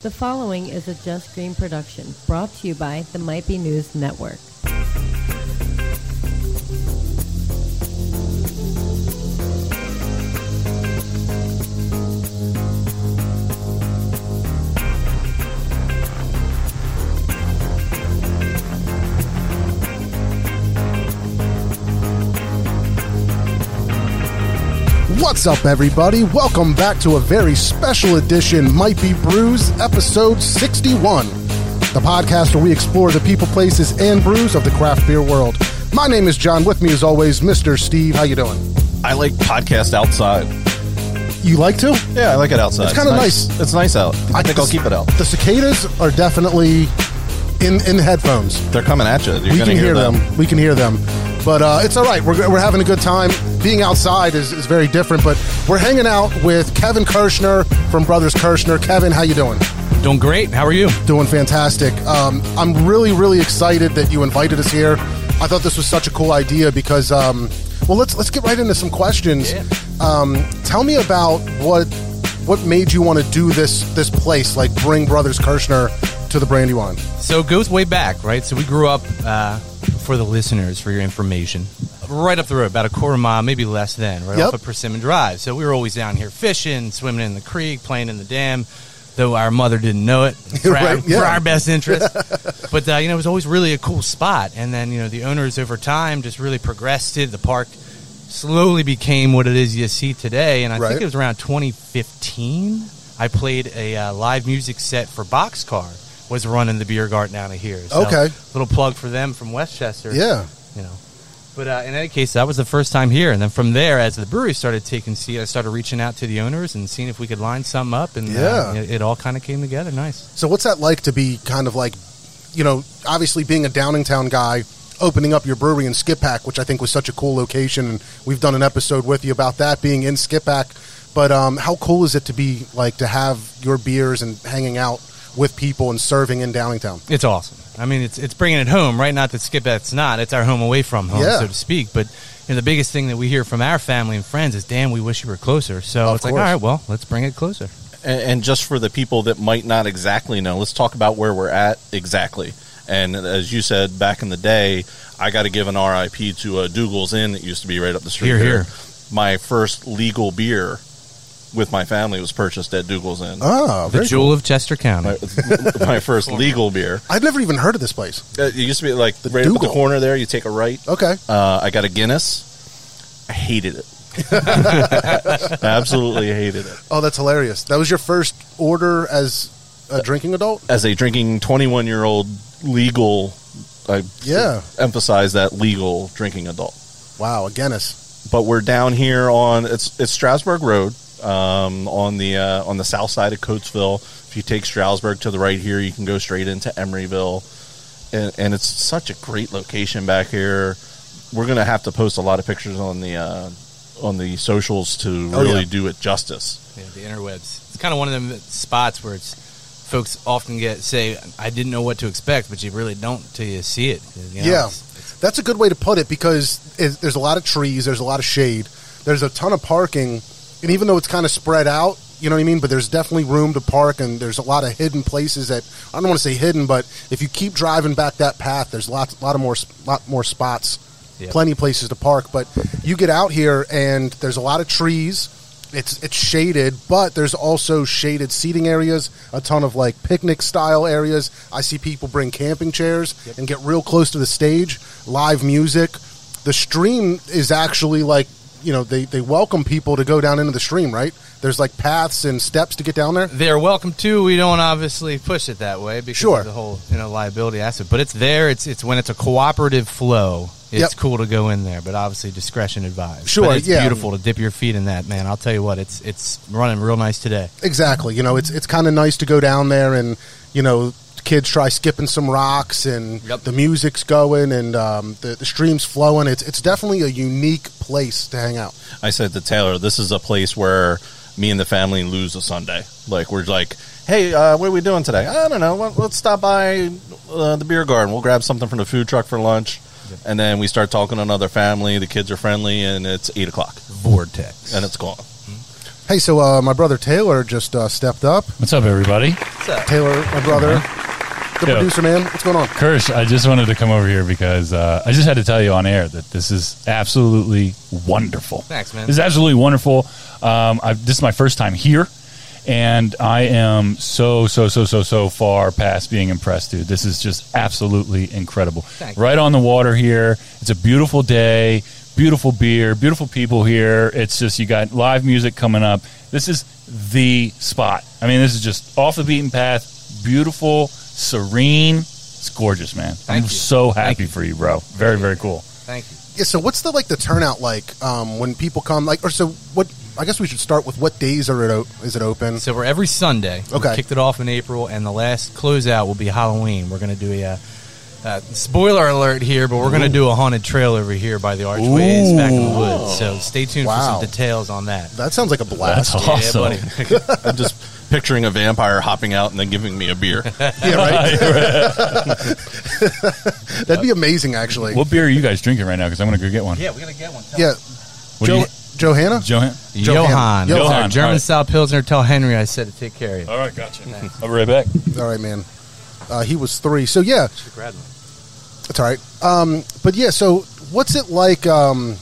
The following is a Just Green production brought to you by the Might Be News Network. What's up, everybody? Welcome back to a very special edition Might Be Brews, episode 61, the podcast where we explore the people, places, and brews of the craft beer world. My name is John. With me, as always, Mr. Steve. How you doing? I like podcast outside. You like to? Yeah, I like it outside. It's kinda nice. It's nice out. I, think I'll keep it out. The cicadas are definitely in in the headphones. They're coming at you. You're we can to hear them. We can hear them. But uh, it's all right. We're, we're having a good time. Being outside is, is very different. But we're hanging out with Kevin Kirschner from Brothers Kirschner. Kevin, how you doing? Doing great. How are you? Doing fantastic. Um, I'm really, really excited that you invited us here. I thought this was such a cool idea because, um, well, let's let's get right into some questions. Yeah. Um, tell me about what what made you want to do this this place, like bring Brothers Kirschner to the Brandywine. So it goes way back, right? So we grew up, uh, for the listeners, for your information, right up the road, about a quarter mile, maybe less than, right Yep. off of Persimmon Drive. So we were always down here fishing, swimming in the creek, playing in the dam, though our mother didn't know it for, our, yeah. for our best interest. but, uh, you know, it was always really a cool spot. And then, you know, the owners over time just really progressed it. The park slowly became what it is you see today. And I Right. think it was around 2015. I played a uh, live music set for Boxcar. Was running the beer garden down here. So, Okay. little plug for them from West Chester. Yeah. you know. But uh, in any case, that was the first time here, and then from there, as the brewery started taking seat, I started reaching out to the owners and seeing if we could line something up, and Yeah. uh, it, it all kind of came together. Nice. So what's that like to be kind of like, you know, obviously being a Downingtown guy, opening up your brewery in Skippack, which I think was such a cool location, and we've done an episode with you about that being in Skippack. But um, how cool is it to be like to have your beers and hanging out with people and serving in Downingtown? It's awesome. I mean, it's it's bringing it home, right? Not that Skip that's not; it's our home away from home, Yeah. so to speak. But you know, the biggest thing that we hear from our family and friends is, "Damn, we wish you were closer." So Of it's like, all right, well, let's bring it closer. And, and just for the people that might not exactly know, let's talk about where we're at exactly. And as you said back in the day, I got to give an RIP to uh, Dougal's Inn that used to be right up the street. Here, here. My first legal beer with my family was purchased at Dougal's Inn. Ah, The jewel cool. of Chester County. My, my first legal beer. I've never even heard of this place. Uh, It used to be like right up at the corner there. You take a right. Okay. Uh, I got a Guinness. I hated it. Absolutely hated it. Oh, that's hilarious. That was your first order as a drinking adult? As a drinking 21 year old legal, I Yeah. emphasize that legal drinking adult. Wow, a Guinness. But we're down here on it's it's Strasburg Road um, on the uh, on the south side of Coatesville. If you take Strasburg to the right here, you can go straight into Embreeville, and, and it's such a great location back here. We're gonna have to post a lot of pictures on the uh, on the socials to Oh, really yeah. do it justice. Yeah, the interwebs. It's kind of one of them spots where it's folks often get say, "I didn't know what to expect," but you really don't till you see it. you know? Yeah, It's- it's- that's a good way to put it because it, there's a lot of trees, there's a lot of shade, there's a ton of parking, and even though it's kind of spread out, you know what I mean. But there's definitely room to park, and there's a lot of hidden places that I don't want to say hidden, but if you keep driving back that path, there's lots, lot of more, lot more spots, Yeah. plenty of places to park. But you get out here, and there's a lot of trees. It's it's shaded, but there's also shaded seating areas, a ton of like picnic style areas. I see people bring camping chairs and get real close to the stage, live music. The stream is actually like, you know, they, they welcome people to go down into the stream, right? There's like paths and steps to get down there. They're welcome to. We don't obviously push it that way because Sure. of the whole you know liability aspect. But it's there. It's it's when it's a cooperative flow. It's Yep. cool to go in there, but obviously discretion advised. Sure, But it's yeah. beautiful to dip your feet in that man. I'll tell you what, it's it's running real nice today. Exactly. You know, it's it's kind of nice to go down there and you know kids try skipping some rocks and Yep. the music's going and um, the, the stream's flowing. It's it's definitely a unique place to hang out. I said to Taylor, this is a place where me and the family lose a Sunday. Like we're like, hey, uh, what are we doing today? I don't know. Let- Let's stop by uh, the beer garden. We'll grab something from the food truck for lunch, and then we start talking to another family. The kids are friendly, and it's eight o'clock, Vortex. and it's gone. Hey, so uh, my brother Taylor just uh, stepped up. What's up, everybody? What's up? Taylor, my brother, the Yo. producer man. What's going on? Kirsch, I just wanted to come over here because uh, I just had to tell you on air that this is absolutely wonderful. Thanks, man. This is absolutely wonderful. Um, I've, this is my first time here, and I am so, so, so, so, so far past being impressed, dude. This is just absolutely incredible. Thank you. right on the water here. It's a beautiful day, beautiful beer, beautiful people here. It's just, you got live music coming up. This is the spot. I mean, this is just off the beaten path, beautiful, serene. It's gorgeous, man. Thank I'm you. so happy you. for you, bro. Very, very cool. Thank you. Yeah. So what's the like the turnout like um, when people come? Like, or so what? I guess we should start with what days are it o- is it open? So we're every Sunday. Okay. We kicked it off in April, and the last closeout will be Halloween. We're going to do a. Uh, spoiler alert here, but we're going to do a haunted trail over here by the archways back in the woods. So stay tuned Wow. for some details on that. That sounds like a blast. That's awesome. Yeah, buddy. I'm just picturing a vampire hopping out and then giving me a beer. Yeah, right. That'd be amazing, actually. What beer are you guys drinking right now? Because I'm going to go get one. yeah, we're going to get one. Yeah, What do jo- you- Johanna. Johan? Johan. Johan. Johan. German All right. style Pilsner. Tell Henry I said to take care of you. All right, gotcha. I'll be right back. All right, man. Uh, he was three. So yeah, Grab one. That's all right. Um, but yeah, so what's it like? Um,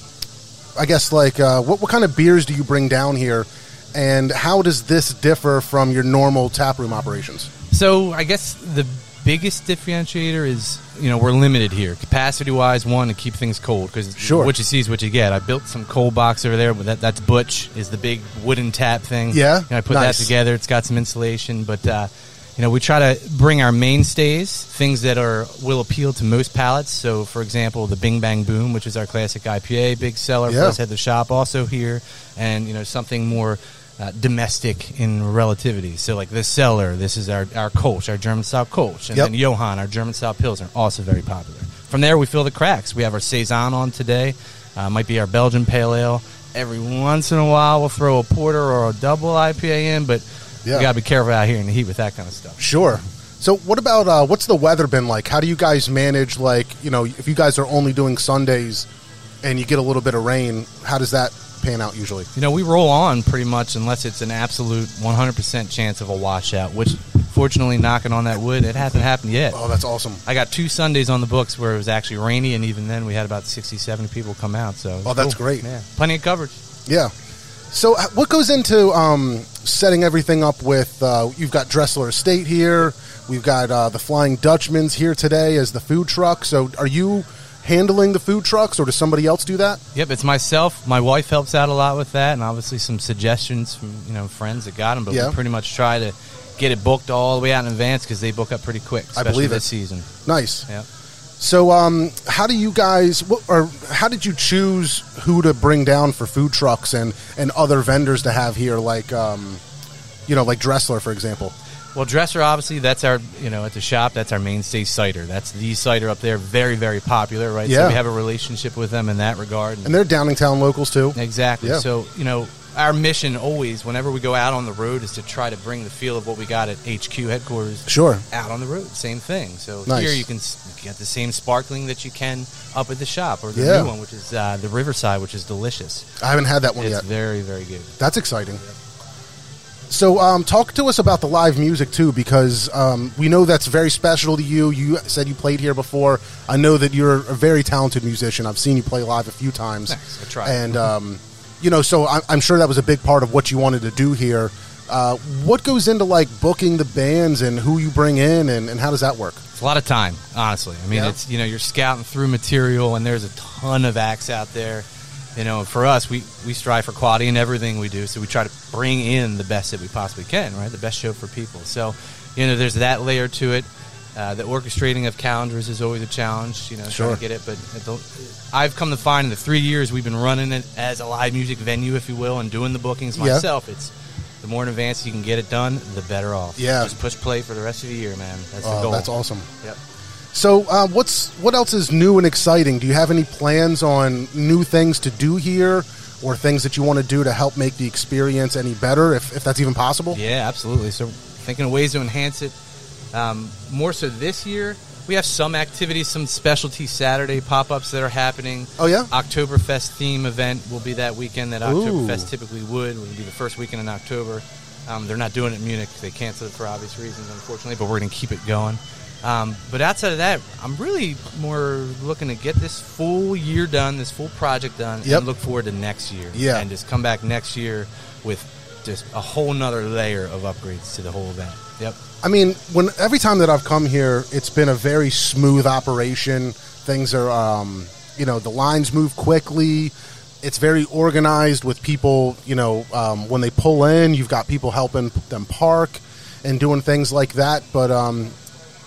I guess like uh, what what kind of beers do you bring down here, and how does this differ from your normal tap room operations? So I guess the biggest differentiator is you know we're limited here capacity wise. One to keep things cold because Sure. what you see is what you get. I built some cold box over there, but that, that's Butch is the big wooden tap thing. Yeah? Know, I put Nice. that together. It's got some insulation, but uh, you know we try to bring our mainstays, things that are will appeal to most palates. So for example, the Bing Bang Boom, which is our classic IPA, big seller Yeah. for us at the shop, also here, and you know something more uh, domestic in relativity. So, like this cellar, this is our, our Kolsch, our German style Kolsch. And Yep. then Johann, our German style Pilsner, also very popular. From there, we fill the cracks. We have our Saison on today, uh, might be our Belgian Pale Ale. Every once in a while, we'll throw a porter or a double IPA in, but Yeah. we got to be careful out here in the heat with that kind of stuff. Sure. So what about uh, what's the weather been like? How do you guys manage like you know if you guys are only doing Sundays and you get a little bit of rain? How does that pan out usually? You know, we roll on pretty much unless it's an absolute 100% chance of a washout, which, fortunately, knocking on that wood, it hasn't happened yet. Oh, that's awesome. I got two Sundays on the books where it was actually rainy, and even then we had about 60, 70 people come out. So Oh, that's cool. great. Yeah, plenty of coverage. Yeah. So, what goes into um, setting everything up with? Uh, you've got Dressler Estate here. We've got uh, the Flying Dutchman's here today as the food truck. So, are you handling the food trucks, or does somebody else do that? Yep, it's myself. My wife helps out a lot with that, and obviously some suggestions from you know friends that got them. But Yeah. we pretty much try to get it booked all the way out in advance because they book up pretty quick, I believe this it. season. Nice. Yeah. So, um, how do you guys, what, or how did you choose who to bring down for food trucks and and other vendors to have here, like, um, you know, like Dressler, for example? Well, Dressler, obviously, that's our, you know, at the shop, that's our mainstay cider. That's the cider up there, very, very popular, right? Yeah. So we have a relationship with them in that regard. And they're Downingtown locals too. Exactly. Yeah. So, you know, our mission always, whenever we go out on the road, is to try to bring the feel of what we got at HQ headquarters Sure. out on the road. Same thing. So Nice. here you can get the same sparkling that you can up at the shop, or the Yeah. new one, which is uh, the Riverside, which is delicious. I haven't had that one yet. It's yet. very, very good. That's exciting. So, um, talk to us about the live music too, because um, we know that's very special to you. You said you played here before. I know that you're a very talented musician. I've seen you play live a few times. Thanks. I tried. And um, you know, so I'm, I'm sure that was a big part of what you wanted to do here. Uh, what goes into like booking the bands and who you bring in, and, and how does that work? It's a lot of time, honestly. I mean, Yeah. it's you know you're scouting through material, and there's a ton of acts out there. You know, for us, we we strive for quality in everything we do, so we try to bring in the best that we possibly can, right? The best show for people. So, you know, there's that layer to it. Uh, the orchestrating of calendars is always a challenge. You know, Sure. trying to get it. But the, I've come to find in the three years we've been running it as a live music venue, if you will, and doing the bookings Yeah. myself. It's the more in advance you can get it done, the better off. Yeah. just push play for the rest of the year, man. That's the Oh, goal. that's awesome. Yep. So, uh, what's what else is new and exciting? Do you have any plans on new things to do here, or things that you want to do to help make the experience any better, if, if that's even possible? Yeah, absolutely. So thinking of ways to enhance it. Um, more so this year, we have some activities, some specialty Saturday pop ups that are happening. Oh, yeah? Oktoberfest theme event will be that weekend that Ooh. Oktoberfest typically would. It would be the first weekend in October. Um, they're not doing it in Munich. They canceled it for obvious reasons, unfortunately, but we're going to keep it going. Um, but outside of that, I'm really more looking to get this full year done, this full project done, Yep. and look forward to next year. Yeah. And just come back next year with just a whole nother layer of upgrades to the whole event. Yep. I mean, when every time that I've come here, it's been a very smooth operation. Things are, um, you know, the lines move quickly. It's very organized with people. You know, um, when they pull in, you've got people helping them park and doing things like that. But um,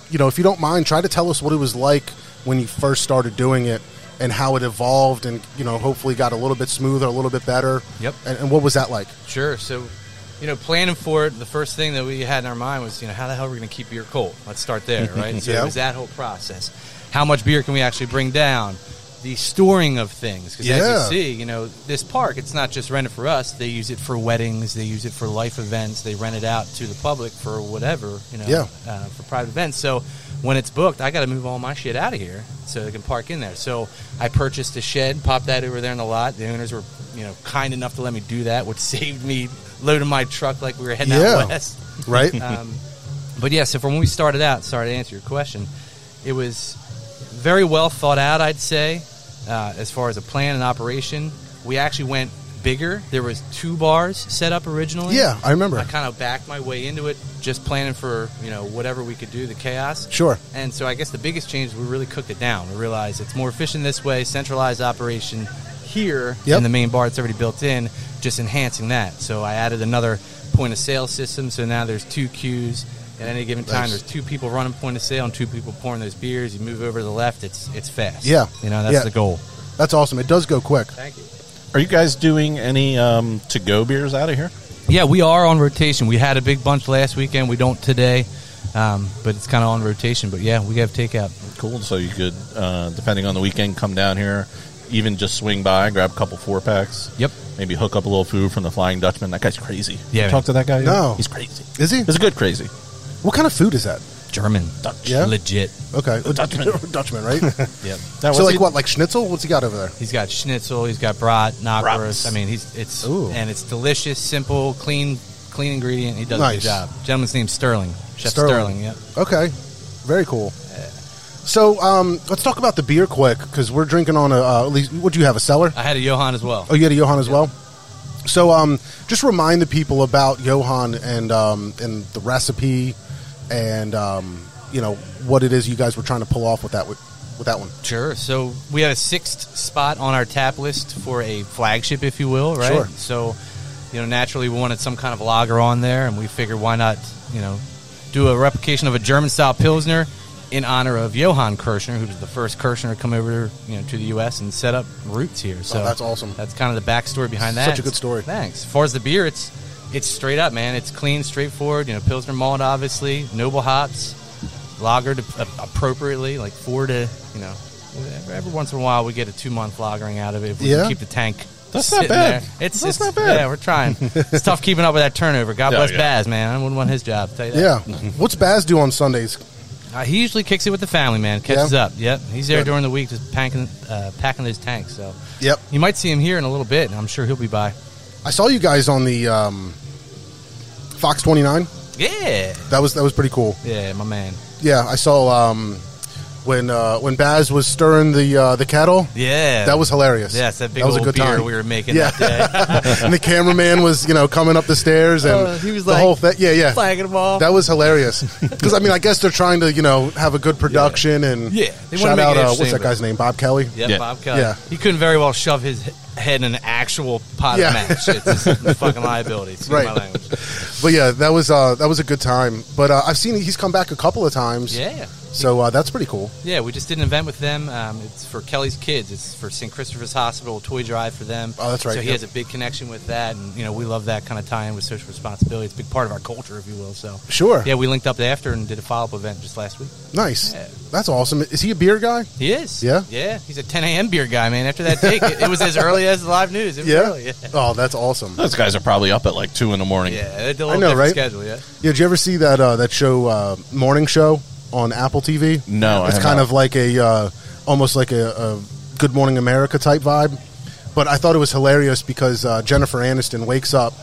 you know, if you don't mind, try to tell us what it was like when you first started doing it and how it evolved, and you know, hopefully got a little bit smoother, a little bit better. Yep. And, and what was that like? Sure. So, you know, planning for it, the first thing that we had in our mind was, you know, how the hell are we going to keep beer cold? Let's start there, right? So Yeah. it was that whole process. How much beer can we actually bring down? The storing of things, because Yeah. as you see, you know, this park, it's not just rented for us. They use it for weddings, they use it for life events, they rent it out to the public for whatever, you know, Yeah. uh, for private events. So when it's booked, I got to move all my shit out of here so they can park in there. So I purchased a shed, popped that over there in the lot. The owners were, you know, kind enough to let me do that, which saved me loading my truck like we were heading Yeah. out west. Right? Um, but yeah, so from when we started out, sorry to answer your question, it was very well thought out, I'd say, uh, as far as a plan and operation. We actually went bigger. There was two bars set up originally. yeah, I remember. I kind of backed my way into it, just planning for you know whatever we could do, the chaos. Sure. And so I guess the biggest change is we really cooked it down. We realized it's more efficient this way, centralized operation here Yep. in the main bar that's already built in, just enhancing that. So I added another point of sale system. So now there's two queues at any given time. Nice. There's two people running point of sale and two people pouring those beers. You move over to the left, it's it's fast. Yeah. you know that's Yeah. the goal. That's awesome. It does go quick. Thank you. Are you guys doing any um, to go beers out of here? Yeah, we are on rotation. We had a big bunch last weekend. We don't today, um, but it's kind of on rotation. But yeah, we have takeout. Cool. So you could, uh, depending on the weekend, come down here, even just swing by, grab a couple four packs. Yep. Maybe hook up a little food from the Flying Dutchman. That guy's crazy. Yeah, You talk to that guy? No. He's crazy. Is he? He's a good crazy. What kind of food is that? German, Dutch. Yeah? legit. Okay, Dutchman. Dutchman, right? Yep. Now, so was like he- what? Like schnitzel? What's he got over there? He's got schnitzel. He's got brat, knockwurst. I mean, he's it's Ooh. and it's delicious, simple, clean, clean ingredient. He does a Nice. good job. Gentleman's name's Sterling, Chef Sterling. Sterling. Yep. Okay, very cool. So um, let's talk about the beer quick because we're drinking on a. Uh, at least, what do you have? A cellar? I had a Johann as well. Oh, you had a Johann as well. So um, just remind the people about Johann and um, and the recipe, and um, you know what it is you guys were trying to pull off with that with, with that one. Sure. So we have a sixth spot on our tap list for a flagship, if you will, right? Sure. So, you know, naturally we wanted some kind of lager on there, and we figured why not, you know, do a replication of a German style pilsner in honor of Johann Kirschner, who was the first Kirschner to come over, you know, to the U.S. and set up roots here. Oh, so Oh, that's awesome. That's kind of the backstory behind that. Such a good story. Thanks. As far as the beer, it's it's straight up, man. It's clean, straightforward. You know, pilsner malt, obviously, noble hops, lagered uh, appropriately, like four to you know. Every, every once in a while, we get a two month lagering out of it. If we Yeah? can keep the tank. That's not bad. There. It's That's it's not bad. Yeah, we're trying. it's tough keeping up with that turnover. God Yeah, bless yeah. Baz, man. I wouldn't want his job. Tell you that. Yeah. What's Baz do on Sundays? Uh, he usually kicks it with the family, man. Catches Yeah? up. Yep, he's there Good. during the week, just packing uh, packing those tanks. So Yep. you might see him here in a little bit. I'm sure he'll be by. I saw you guys on the um, Fox 29. Yeah, That was that was pretty cool. yeah, my man. Yeah, I saw um, when uh, when Baz was stirring the uh, the kettle. Yeah, That was hilarious. Yeah, that big that was a good beer time. we were making Yeah. that day. and the cameraman was you know coming up the stairs and Oh, he was the like whole thing. Yeah, yeah. Flagging them all. That was hilarious because I mean I guess they're trying to you know have a good production and Yeah, they shout out uh, what's that guy's name Bob Kelly. Yep, Yeah. Bob Kelly. Yeah. He couldn't very well shove his he- head in an actual pot Yeah. of mash. It's a fucking liability. Excuse Right. my language. But yeah, that was uh, that was a good time. But uh, I've seen he's come back a couple of times. Yeah. So uh, that's pretty cool. Yeah, we just did an event with them. Um, it's for Kelly's kids. It's for St. Christopher's Hospital, toy drive for them. Oh, that's right, So he yep. has a big connection with that, and you know we love that kind of tie-in with social responsibility. It's a big part of our culture, if you will. So Sure. yeah, we linked up after and did a follow-up event just last week. Nice. Yeah. That's awesome. Is he a beer guy? He is. Yeah? Yeah. He's a 10 a.m. beer guy, man. After that take, it, it was as early as the live news. It Yeah. early. Yeah. Oh, that's awesome. Those guys are probably up at like two in the morning. Yeah, it's a I little know, right? schedule. Yeah. Yeah, did you ever see that uh, that show uh, morning show on Apple TV? No, it's have kind not. of like a uh, almost like a, a Good Morning America type vibe. But I thought it was hilarious because uh, Jennifer Aniston wakes up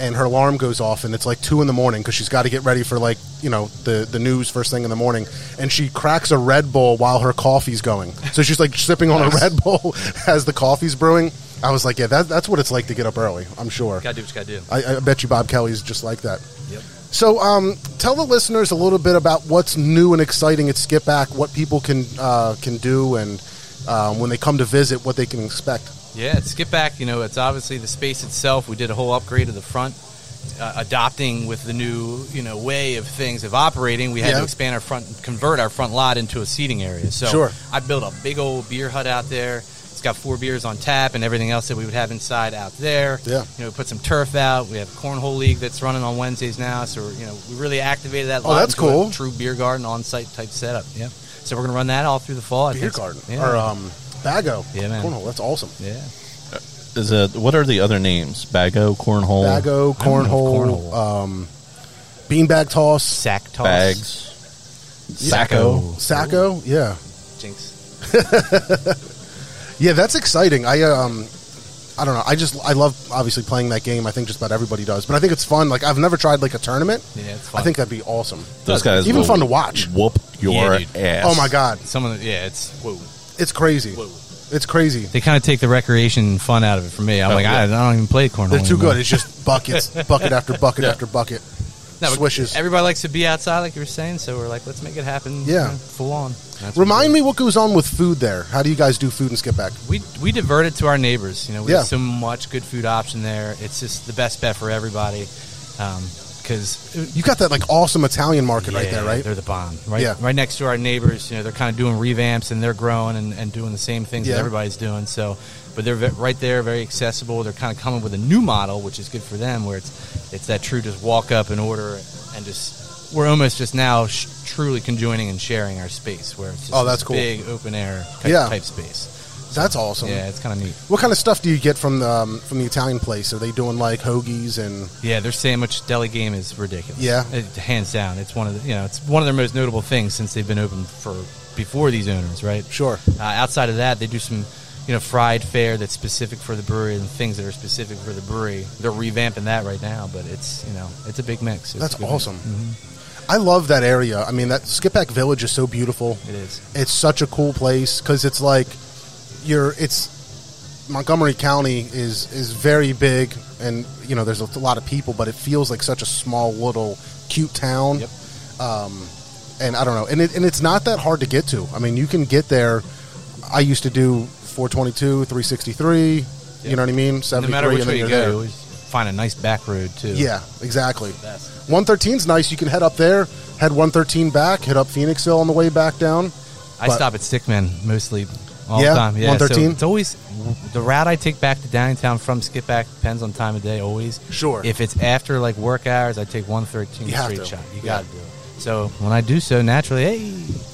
and her alarm goes off, and it's like two in the morning because she's got to get ready for like you know the the news first thing in the morning, and she cracks a Red Bull while her coffee's going. So she's like sipping on a Red Bull as the coffee's brewing. I was like, yeah, that, that's what it's like to get up early. I'm sure. Gotta do what you gotta do. I, I bet you Bob Kelly's just like that. Yep. So, um, tell the listeners a little bit about what's new and exciting at Skippack, what people can uh, can do, and um, when they come to visit, what they can expect. Yeah, it's Skippack. You know, it's obviously the space itself. We did a whole upgrade of the front, uh, adopting with the new you know way of things of operating. We had Yeah. to expand our front, convert our front lot into a seating area. So Sure. I built a big old beer hut out there. It's got four beers on tap and everything else that we would have inside out there. Yeah. You know, we put some turf out. We have a cornhole league that's running on Wednesdays now. So we're, you know, we really activated that. Oh, that's cool. True beer garden on site type setup. Yeah. So we're gonna run that all through the fall. I Beer think. garden Yeah. or um, Bago. Yeah, man. Cornhole. That's awesome. yeah. Is it what are the other names? Bago, cornhole, Bago, I don't know if cornhole, cornhole. um, beanbag toss, Sack toss. bags, Sacco. Sacco. Yeah, Jinx. yeah, that's exciting. I um, I don't know. I just I love obviously playing that game. I think just about everybody does, but I think it's fun. Like I've never tried like a tournament. Yeah, it's I think that'd be awesome. Those guys even will fun to watch. Whoop your Yeah, ass. Oh my god, Some of the yeah, it's whoa. It's crazy. It's crazy. They kind of take the recreation fun out of it for me. I'm Oh, like, yeah. I, I don't even play cornhole. They're too anymore. good. It's just buckets, bucket after bucket Yeah. after bucket. No, but Swishes. Everybody likes to be outside, like you were saying. So we're like, let's make it happen. Yeah. you know, full on. That's what Remind we me what goes on with food there. How do you guys do food and Skippack? do. We we diverted to our neighbors. You know, we Yeah. have so much good food option there. It's just the best bet for everybody. Um, Because You got that like awesome Italian market right there, right? They're the bomb. Right, Yeah. right next to our neighbors. You know, they're kind of doing revamps and they're growing and, and doing the same things Yeah. that everybody's doing. So, but they're right there, very accessible. They're kind of coming with a new model, which is good for them, where it's it's that true just walk up and order and just we're almost just now sh- truly conjoining and sharing our space, where it's just Oh, that's cool. big open air type, Yeah. type space. That's awesome. Yeah, it's kind of neat. What kind of stuff do you get from the um, from the Italian place? Are they doing like hoagies and Yeah, their sandwich deli game is ridiculous. Yeah. it, hands down, it's one of the you know it's one of their most notable things since they've been open for before these owners, right? sure? Uh, outside of that, they do some, you know, fried fare that's specific for the brewery and things that are specific for the brewery. They're revamping that right now, but it's you know it's a big mix. It's That's awesome. mix. Mhm. I love that area. I mean, that Skippack Village is so beautiful. It is. It's such a cool place because it's like you're. It's Montgomery County is is very big, and you know there's a lot of people, but it feels like such a small little cute town. Yep. Um, and I don't know, and it, and it's not that hard to get to. I mean, you can get there. I used to do 422, 363. You know what I mean? No 73, matter which way you go, there. you find a nice back road too. Yeah, exactly. Best. 113's nice. You can head up there, head 113 back, hit up Phoenixville on the way back down. I But- stop at Stickman mostly all Yeah? the time. Yeah, 113? So it's always the route I take back to Downtown from Skippack depends on time of day. Always. Sure. If it's after like work hours, I take 113 You straight shot. You Yeah. got to do it. So when I do so, naturally, hey,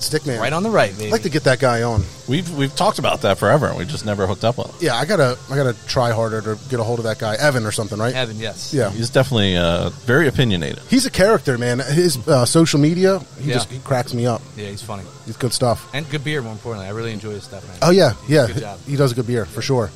Stickman. right on the right, baby. I'd like to get that guy on. We've we've talked about that forever, and we just never hooked up with him. Yeah, I gotta, I gotta try harder to get a hold of that guy, Evan or something, right? Evan, yes. Yeah, He's definitely uh, very opinionated. he's a character, man. His uh, social media, he Yeah. just he cracks me up. Yeah, he's funny. He's good stuff. And good beer, more importantly. I really enjoy his stuff, man. Oh yeah, yeah. Good job. He does a good beer for sure.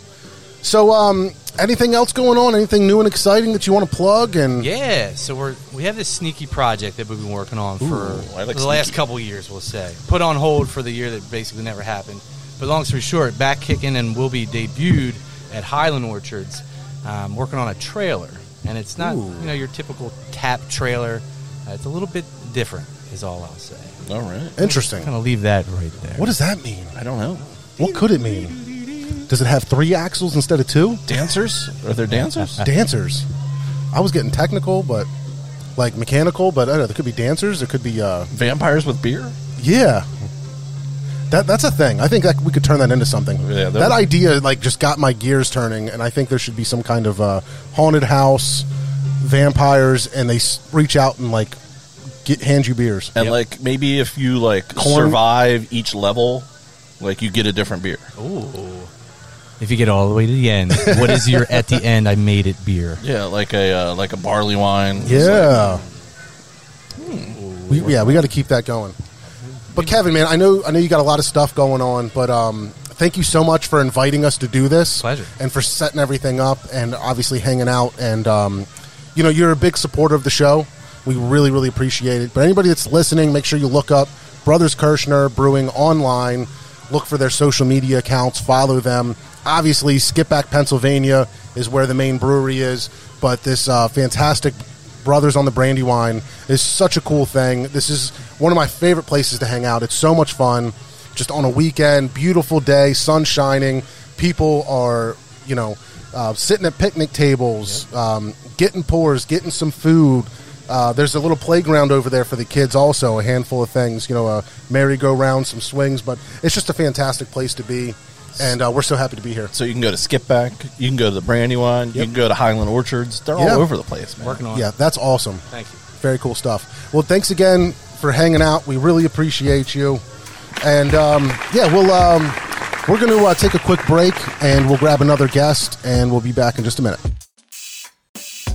So, um, anything else going on? Anything new and exciting that you want to plug? And Yeah, so we're we have this sneaky project that we've been working on for Ooh, like the last couple years, we'll say. Put on hold for the year that basically never happened. But long story short, back kicking and will be debuted at Highland Orchards, um, working on a trailer, and it's not Ooh. you know your typical tap trailer. Uh, it's a little bit different, is all I'll say. All right. interesting. Kind of leave that right there. What does that mean? I don't know. What could it mean? Does it have three axles instead of two? Dancers? Are there dancers? dancers. I was getting technical, but like mechanical. But I don't know. There could be dancers. There could be, uh, Vampires with beer? yeah. That that's a thing. I think that we could turn that into something. Yeah, that- that idea like just got my gears turning, and I think there should be some kind of uh, haunted house, vampires, and they s- reach out and like get hand you beers. And like maybe if you like Corn- survive each level, like you get a different beer. Ooh. If you get all the way to the end, what is your at the end? I made it beer. Yeah, like a uh, like a barley wine. It's Yeah. We, yeah, we got to keep that going. But Kevin, man, I know I know you got a lot of stuff going on, but um, thank you so much for inviting us to do this. Pleasure. And for setting everything up, and obviously hanging out. And um, you know, you're a big supporter of the show. We really, really appreciate it. But anybody that's listening, make sure you look up Brothers Kirschner Brewing online. Look for their social media accounts. Follow them. Obviously, Skippack, Pennsylvania is where the main brewery is. But this uh, fantastic Brothers on the Brandywine is such a cool thing. This is one of my favorite places to hang out. It's so much fun. Just on a weekend, beautiful day, sun shining. People are, you know, uh, sitting at picnic tables, um, getting pours, getting some food. Uh, there's a little playground over there for the kids, also a handful of things, you know, a merry-go-round, some swings, but it's just a fantastic place to be, and uh, we're so happy to be here. So you can go to Skippack, you can go to the Brandywine, you can go to Highland Orchards. They're Yeah. all over the place, man. Working on Yeah, that's awesome. Thank you. Very cool stuff. Well, thanks again for hanging out. We really appreciate you. And um, yeah, we'll um, we're going to uh, take a quick break, and we'll grab another guest, and we'll be back in just a minute.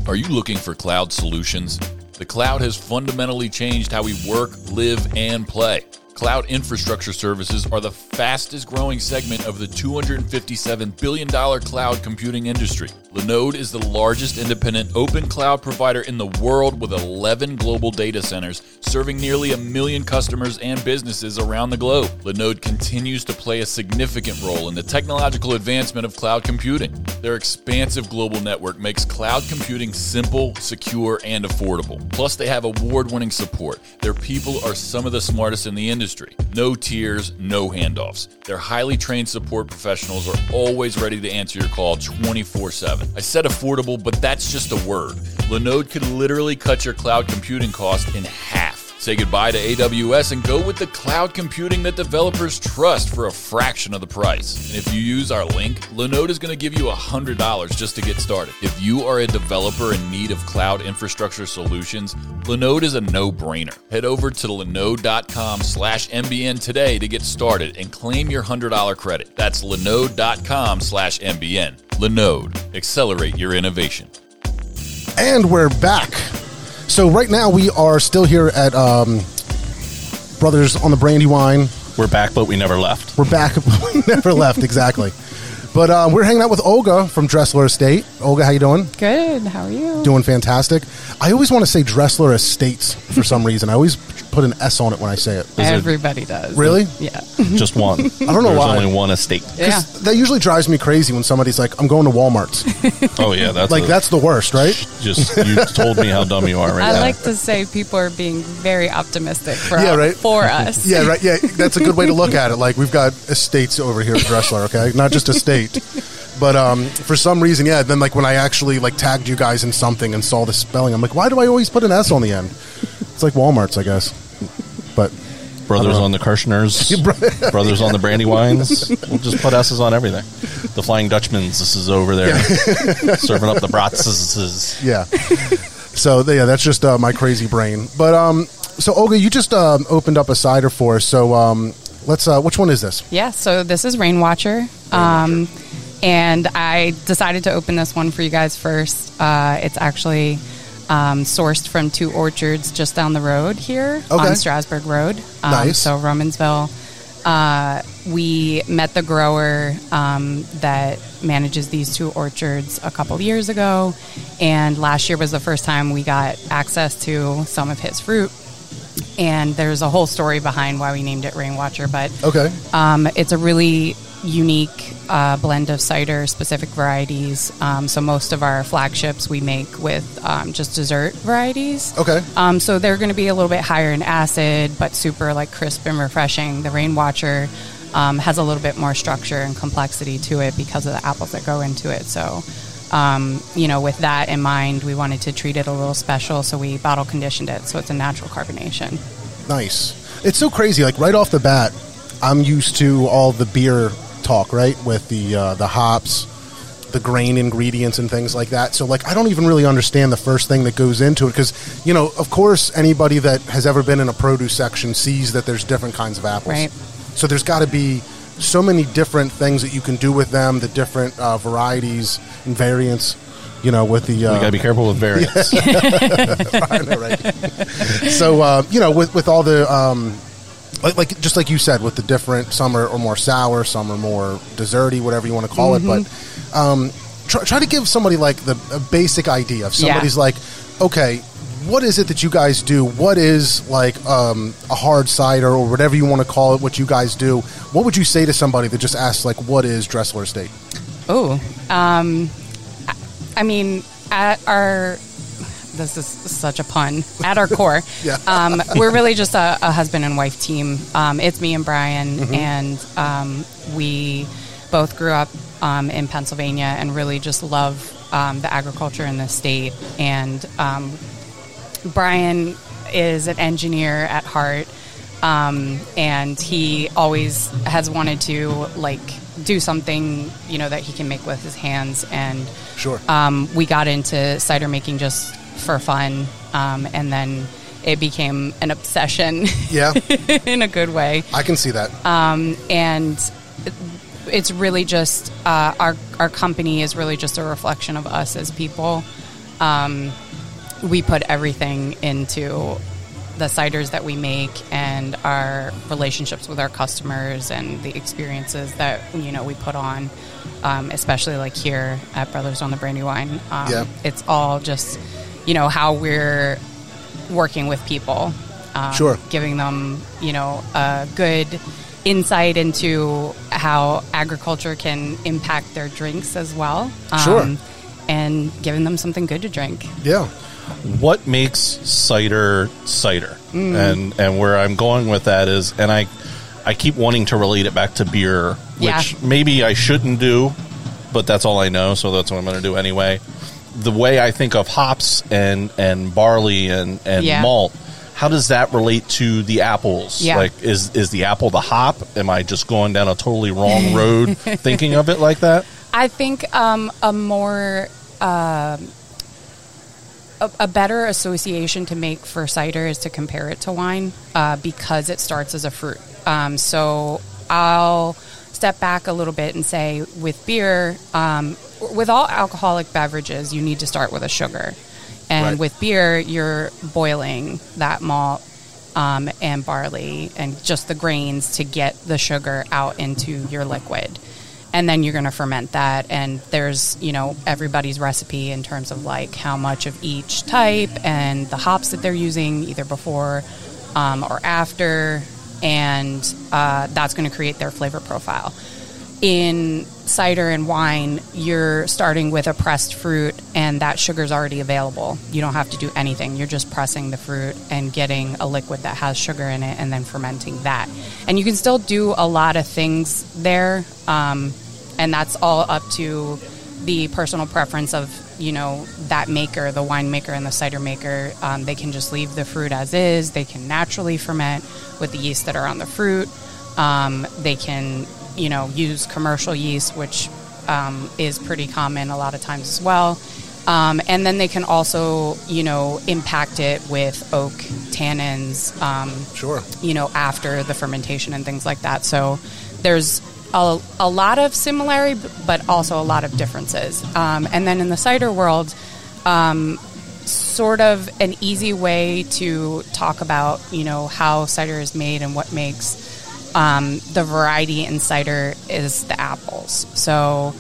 Are you looking for cloud solutions? The cloud has fundamentally changed how we work, live, and play. Cloud infrastructure services are the fastest growing segment of the $257 billion cloud computing industry. Linode is the largest independent open cloud provider in the world with 11 global data centers serving nearly a million customers and businesses around the globe. Linode continues to play a significant role in the technological advancement of cloud computing. Their expansive global network makes cloud computing simple, secure, and affordable. Plus, they have award winning support. Their people are some of the smartest in the industry. No tiers, no handoffs. Their highly trained support professionals are always ready to answer your call 24 7. I said affordable, but that's just a word. Linode could literally cut your cloud computing cost in half. Say goodbye to AWS and go with the cloud computing that developers trust for a fraction of the price. And if you use our link, Linode is going to give you $100 just to get started. If you are a developer in need of cloud infrastructure solutions, Linode is a no-brainer. Head over to linode.com slash MBN today to get started and claim your $100 credit. That's linode.com slash MBN. Linode. Accelerate your innovation. And we're back. So right now we are still here at um, Brothers on the Brandywine. We're back, but we never left. We're back. we never left exactly. But um, we're hanging out with Olga from Dressler Estate. Olga, how you doing? Good. How are you? Doing fantastic. I always want to say Dressler Estates for some reason. I always put an S on it when I say it. Everybody does. Really? Yeah. Just one. I don't know There's why. only one estate. yeah. That usually drives me crazy when somebody's like, "I'm going to Walmart's." Oh yeah, that's like a- that's the worst, right? Just you told me how dumb you are right I now. like to say people are being very optimistic for, Yeah, right. for us. Yeah, right. Yeah, that's a good way to look at it. Like we've got estates over here at Dressler, okay? Not just a state. But um, for some reason, yeah. Then like when I actually like tagged you guys in something and saw the spelling, I'm like, why do I always put an S on the end? It's like Walmart's, I guess. But Brothers on the Kirschners, brothers on the Brandywines. We'll just put S's on everything. The Flying Dutchmans. This is over there serving up the brats. yeah. So yeah, that's just uh, my crazy brain. But um, so Olga, you just um, opened up a cider for us. So um, let's. Uh, which one is this? Yeah, so this is Rainwatcher. Um, and I decided to open this one for you guys first. Uh, it's actually um, sourced from two orchards just down the road here Okay. on Strasburg Road. Um, Nice. So, Romansville. Uh, we met the grower um, that manages these two orchards a couple years ago. And last year was the first time we got access to some of his fruit. And there's a whole story behind why we named it Rainwatcher, but Okay. um, it's a really unique uh, blend of cider specific varieties. Um, so most of our flagships we make with um, just dessert varieties. Okay. Um, so they're going to be a little bit higher in acid, but super like crisp and refreshing. The Rainwatcher um, has a little bit more structure and complexity to it because of the apples that go into it. So. Um, you know, with that in mind, we wanted to treat it a little special, so we bottle conditioned it, so it's a natural carbonation. Nice. It's so crazy. Like right off the bat, I'm used to all the beer talk, right? With the uh, the hops, the grain ingredients, and things like that. So like, I don't even really understand the first thing that goes into it because you know, of course, anybody that has ever been in a produce section sees that there's different kinds of apples. Right. So there's got to be so many different things that you can do with them, the different uh, varieties and variants. You know, with the uh, We gotta be careful with variants. I know, right? so uh, you know, with with all the um, like, like just like you said, with the different some are, are more sour, some are more desserty, whatever you want to call it. But Mm-hmm. um, try, try to give somebody like the a basic idea. If somebody's like, okay, what is it that you guys do? What is like um, a hard cider or whatever you want to call it? What you guys do? What would you say to somebody that just asks like, what is Dressler Estate? Oh, um, I- I mean, at our this is such a pun. At our core, Yeah. um, we're really just a, a husband and wife team. Um, it's me and Brian, Mm-hmm. and um, we both grew up um, in Pennsylvania and really just love um, the agriculture in the state. And um, Brian is an engineer at heart, um, and he always has wanted to like do something you know that he can make with his hands. And Sure. um, we got into cider making just for fun, um, and then it became an obsession yeah, in a good way I can see that. and it's really just uh, our our company is really just a reflection of us as people. Um, we put everything into the ciders that we make and our relationships with our customers and the experiences that you know we put on, um, especially like here at Brothers on the Brandywine. Um, Yeah. it's all just you know how we're working with people um, Sure. giving them, you know, a good insight into how agriculture can impact their drinks as well. Um, Sure. And giving them something good to drink. Yeah. what makes cider cider Mm. and and where i'm going with that is and i i keep wanting to relate it back to beer which Yeah. maybe i shouldn't do but that's all i know so that's what i'm going to do anyway the way i think of hops and and barley and and Yeah. malt how does that relate to the apples Yeah. like is is the apple the hop am i just going down a totally wrong road thinking of it like that I think um, a more um a, a better association to make for cider is to compare it to wine uh, because it starts as a fruit. Um, so I'll step back a little bit and say with beer, um, with all alcoholic beverages, you need to start with a sugar. And Right. with beer, you're boiling that malt um, and barley and just the grains to get the sugar out into your liquid. And then you're going to ferment that. And there's, you know, everybody's recipe in terms of like how much of each type and the hops that they're using either before um, or after. And uh, that's going to create their flavor profile. In cider and wine, you're starting with a pressed fruit, and that sugar is already available. You don't have to do anything. You're just pressing the fruit and getting a liquid that has sugar in it, and then fermenting that. And you can still do a lot of things there, um, and that's all up to the personal preference of you know that maker, the winemaker and the cider maker. Um, they can just leave the fruit as is. They can naturally ferment with the yeast that are on the fruit. Um, they can, you know, use commercial yeast, which um, is pretty common a lot of times as well. Um, and then they can also, you know, impact it with oak tannins, um, Sure. you know, after the fermentation and things like that. So there's a, a lot of similarity, but also a lot of differences. Um, and then in the cider world, um, sort of an easy way to talk about, you know, how cider is made and what makes um, the variety in cider is the apples. So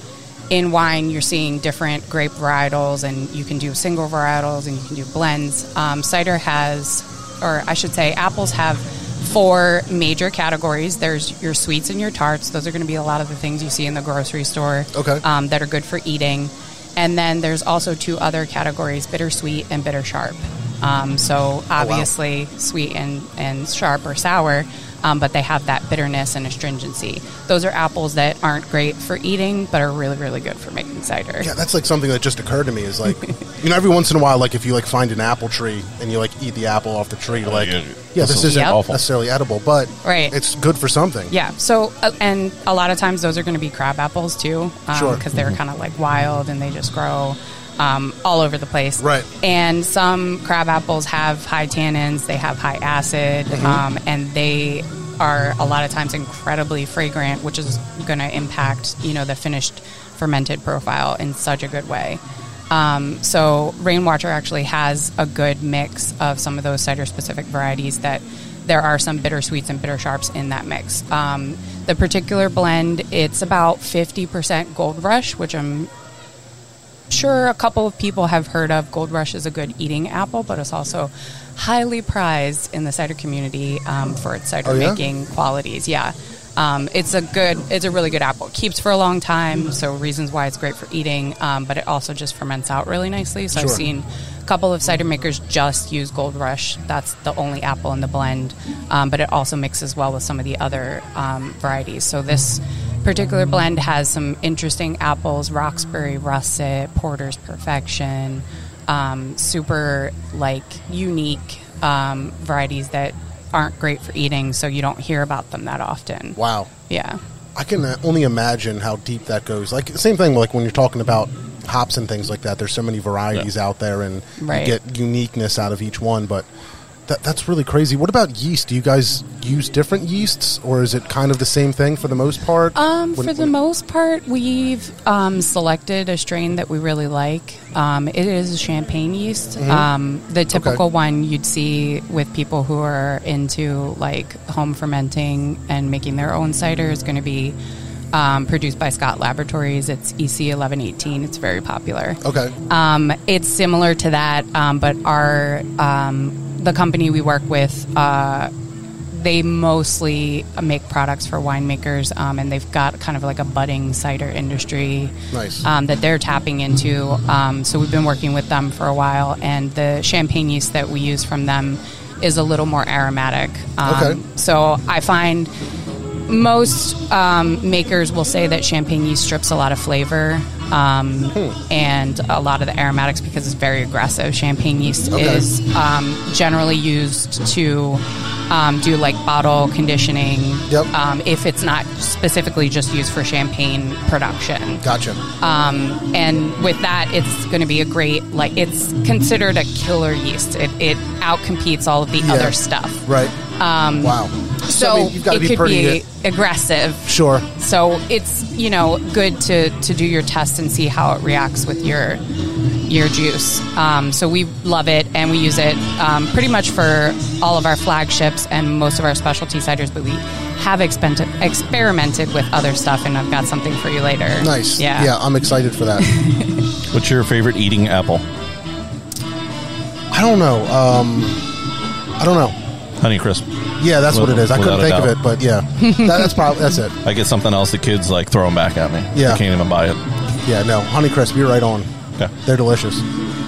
in wine, you're seeing different grape varietals, and you can do single varietals and you can do blends. Um, cider has, or I should say, apples have four major categories. There's your sweets and your tarts. Those are going to be a lot of the things you see in the grocery store Okay. um, that are good for eating. And then there's also two other categories bittersweet and bitter sharp. Um, so obviously, sweet and, and sharp or sour, um, but they have that bitterness and astringency. Those are apples that aren't great for eating, but are really, really good for making cider. Yeah, that's like something that just occurred to me. Is like, you know, every once in a while, like if you like find an apple tree and you like eat the apple off the tree, you're like, yeah, yeah, this this isn't is awful. necessarily edible, but Right. it's good for something. Yeah. So, uh, and a lot of times those are going to be crab apples too, Sure. because they're kind of like wild and they just grow um, all over the place. Right. And some crab apples have high tannins, they have high acid, Mm-hmm. um, and they are a lot of times incredibly fragrant, which is going to impact you know the finished fermented profile in such a good way. Um, so Rainwatcher actually has a good mix of some of those cider specific varieties that there are some bittersweets and bitter sharps in that mix. Um, the particular blend, it's about 50% Gold Rush, which I'm sure a couple of people have heard of. Gold Rush is a good eating apple, but it's also highly prized in the cider community um, for its cider Oh, yeah? making qualities. Yeah. Um, it's a good, it's a really good apple. It keeps for a long time, so reasons why it's great for eating. Um, but it also just ferments out really nicely. So I've seen a couple of cider makers just use Gold Rush. That's the only apple in the blend, um, but it also mixes well with some of the other um, varieties. So this particular blend has some interesting apples: Roxbury Russet, Porter's Perfection, um, super like unique um, varieties that aren't great for eating, so you don't hear about them that often. Wow. Yeah. I can uh, only imagine how deep that goes. Like same thing, like when you're talking about hops and things like that. There's so many varieties out there, and Right. you get uniqueness out of each one. But that, that's really crazy. What about yeast? Do you guys use different yeasts, or is it kind of the same thing for the most part? Um, When- for the when- most part, we've um, selected a strain that we really like. Um, it is a champagne yeast. Um, the typical one you'd see with people who are into like home fermenting and making their own cider is going to be um, produced by Scott Laboratories. It's EC eleven eighteen. It's very popular. Okay. Um, it's similar to that, um, but our um, the company we work with, uh, they mostly make products for winemakers, um, and they've got kind of like a budding cider industry Nice. um, that they're tapping into. Um, so we've been working with them for a while, and the champagne yeast that we use from them is a little more aromatic. Um, Okay. So I find most um, makers will say that champagne yeast strips a lot of flavor um, and a lot of the aromatics because it's very aggressive. Champagne yeast Okay. is um, generally used to um, do like bottle conditioning Yep. um, if it's not specifically just used for champagne production. Gotcha. Um, and with that, it's going to be a great, like, it's considered a killer yeast. It, it outcompetes all of the Yeah. other stuff. Right. Um, wow. So I mean, you've got to it be could pretty. be aggressive. sure. So it's you know good to to do your test and see how it reacts with your your juice. Um, so we love it and we use it um, pretty much for all of our flagships and most of our specialty ciders. But we have experimented experimented with other stuff, and I've got something for you later. Nice. Yeah. Yeah, I'm excited for that. What's your favorite eating apple? I don't know. Um, I don't know. Honey Crisp. Yeah, that's what it is. I couldn't Without a think of it, but yeah, that, that's probably that's it. I get something else. The kids like throw them back at me. Yeah. I can't even buy it. Yeah, no, Honey Crisp, you're right on. Okay. They're delicious.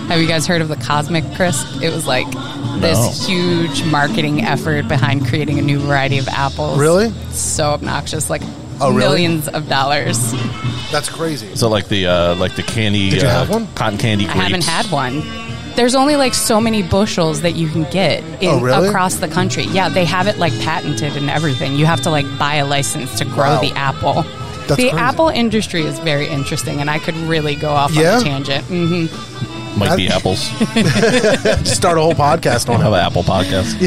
Have you guys heard of the Cosmic Crisp? It was like this huge marketing effort behind creating a new variety of apples. Really? So obnoxious, like Oh, really? millions of dollars. That's crazy. So like the uh, like the candy. Did you uh, have one? Cotton candy. I haven't had one. There's only like so many bushels that you can get in, Oh, really? across the country. Yeah, they have it like patented and everything. You have to like buy a license to grow Wow. the apple. That's the crazy. apple industry is very interesting, and I could really go off Yeah? on a tangent. hmm Might be apples. Start a whole podcast on Have an apple podcast.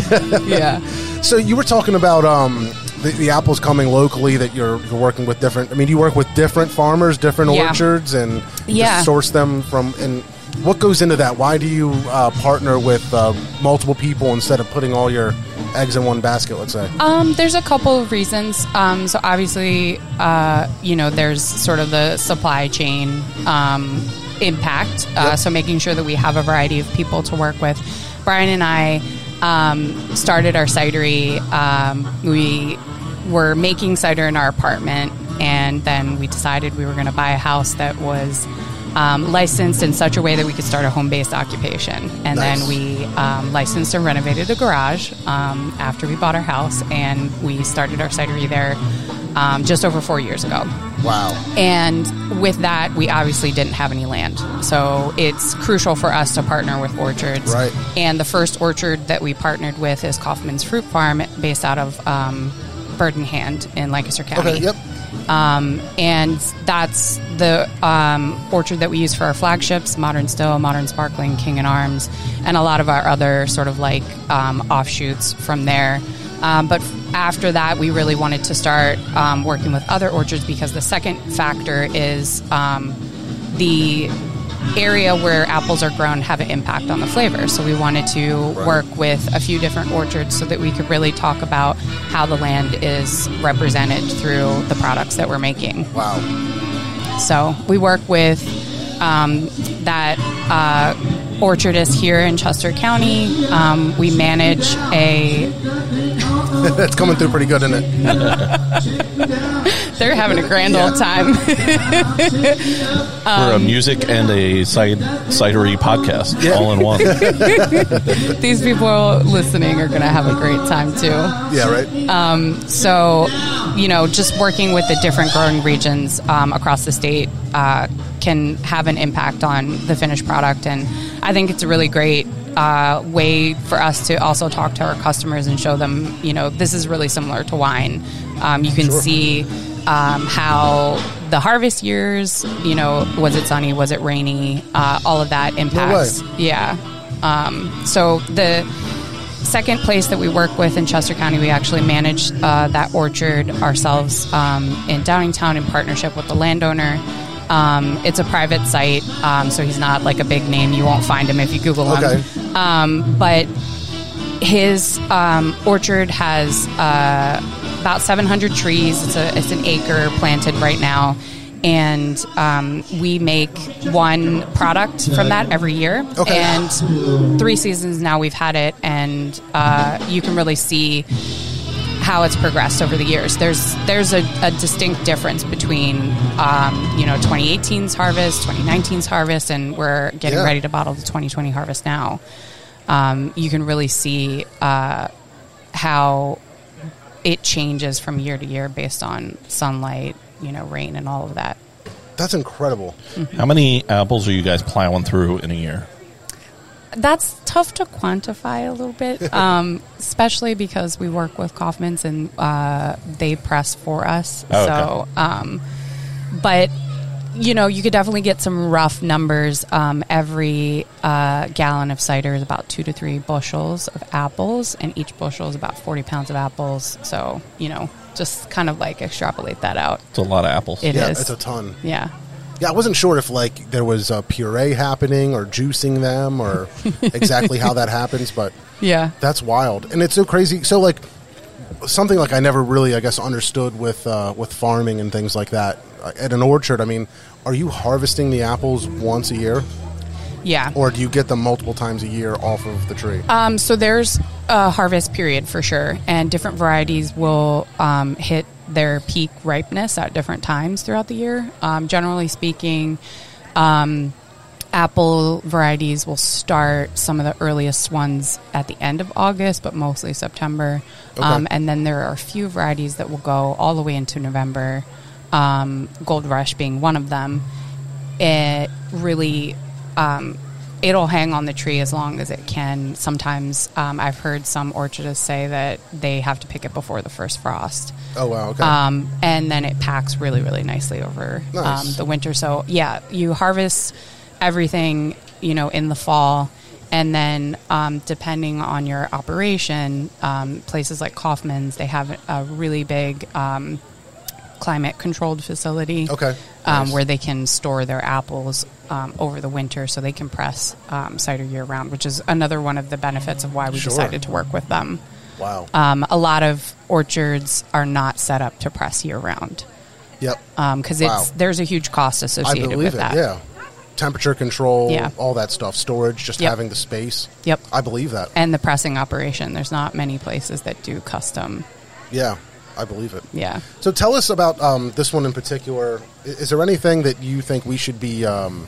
Yeah. So you were talking about um, the, the apples coming locally that you're, you're working with different. I mean, you work with different farmers, different Yeah. orchards, and Yeah. just source them from. And what goes into that? Why do you uh, partner with uh, multiple people instead of putting all your eggs in one basket? Let's say. Um, there's a couple of reasons. Um, so obviously, uh, you know, there's sort of the supply chain um, impact. Uh, Yep. So making sure that we have a variety of people to work with. Brian and I um, started our cidery. Um, we were making cider in our apartment, and then we decided we were going to buy a house that was. Um, licensed in such a way that we could start a home-based occupation, and Nice. then we um, licensed and renovated a garage um, after we bought our house, and we started our cidery there um, just over four years ago. Wow. And with that, we obviously didn't have any land. So it's crucial for us to partner with orchards. Right. And the first orchard that we partnered with is Kauffman's Fruit Farm, based out of um, Bird in Hand in Lancaster County. Okay. Yep. Um, and that's the um, orchard that we use for our flagships Modern Still, Modern Sparkling, King and Arms, and a lot of our other sort of like um, offshoots from there. Um, but after that, we really wanted to start um, working with other orchards because the second factor is um, the area where apples are grown have an impact on the flavor. So we wanted to work with a few different orchards so that we could really talk about how the land is represented through the products that we're making. Wow. So we work with um, that uh, orchardist here in Chester County. Um, we manage a. That's coming through pretty good, isn't it? They're having a grand old time. We're a music and a cid- cidery podcast Yeah. all in one. These people listening are going to have a great time too. Yeah, right. So, you know, just working with the different growing regions um, across the state uh, can have an impact on the finished product. And I think it's a really great uh, way for us to also talk to our customers and show them, you know, this is really similar to wine. Um, you can see um, how the harvest years, you know, was it sunny, was it rainy, uh, all of that impacts. Yeah. Um, so the second place that we work with in Chester County, we actually manage uh, that orchard ourselves um, in Downingtown in partnership with the landowner. Um, it's a private site, um, so he's not like a big name. You won't find him if you Google him. Okay. Um, but his um, orchard has uh, about 700 trees. It's a it's an acre planted right now, and um, we make one product from that every year. Okay. And three seasons now we've had it, and uh, you can really see how it's progressed over the years. There's there's a, a distinct difference between um, you know 2018's harvest, 2019's harvest, and we're getting Yeah. ready to bottle the 2020 harvest now. Um, you can really see uh, how it changes from year to year based on sunlight, you know, rain, and all of that. That's incredible. How many apples are you guys plowing through in a year? That's tough to quantify a little bit, um, especially because we work with Kauffman's and uh, they press for us. Oh, okay. So, um, but you know, you could definitely get some rough numbers. Um, every uh, gallon of cider is about two to three bushels of apples, and each bushel is about forty pounds of apples. So, you know, just kind of like extrapolate that out. It's a lot of apples. It yeah, is. it's a ton. yeah. Yeah, I wasn't sure if like there was a puree happening or juicing them or exactly how that happens, but Yeah. that's wild and it's so crazy. So like something like I never really, I guess, understood with uh, with farming and things like that. Uh, At an orchard, I mean, are you harvesting the apples once a year, Yeah. or do you get them multiple times a year off of the tree? Um, so there's a harvest period for sure, and different varieties will um, hit their peak ripeness at different times throughout the year. Um, generally speaking, um, apple varieties will start some of the earliest ones at the end of August, but mostly September. Um, and then there are a few varieties that will go all the way into November. Um, Gold Rush being one of them. It really um, it'll hang on the tree as long as it can. Sometimes um, I've heard some orchardists say that they have to pick it before the first frost. Oh wow, okay. Um, and then it packs really, really nicely over Nice. um, the winter. So yeah, you harvest everything, you know, in the fall. And then, um, depending on your operation, um, places like Kauffman's, they have a really big um, climate controlled facility Okay. um, Nice. where they can store their apples um, over the winter so they can press um, cider year round, which is another one of the benefits of why we Sure. decided to work with them. wow. Um, a lot of orchards are not set up to press year round yep. because Wow. it's there's a huge cost associated with it. that. Yeah. Temperature control, Yeah. all that stuff, storage, just Yep. having the space. Yep. I believe that. And the pressing operation. There's not many places that do custom. Yeah, I believe it. Yeah. So tell us about um, this one in particular. I- Is there anything that you think we should be um,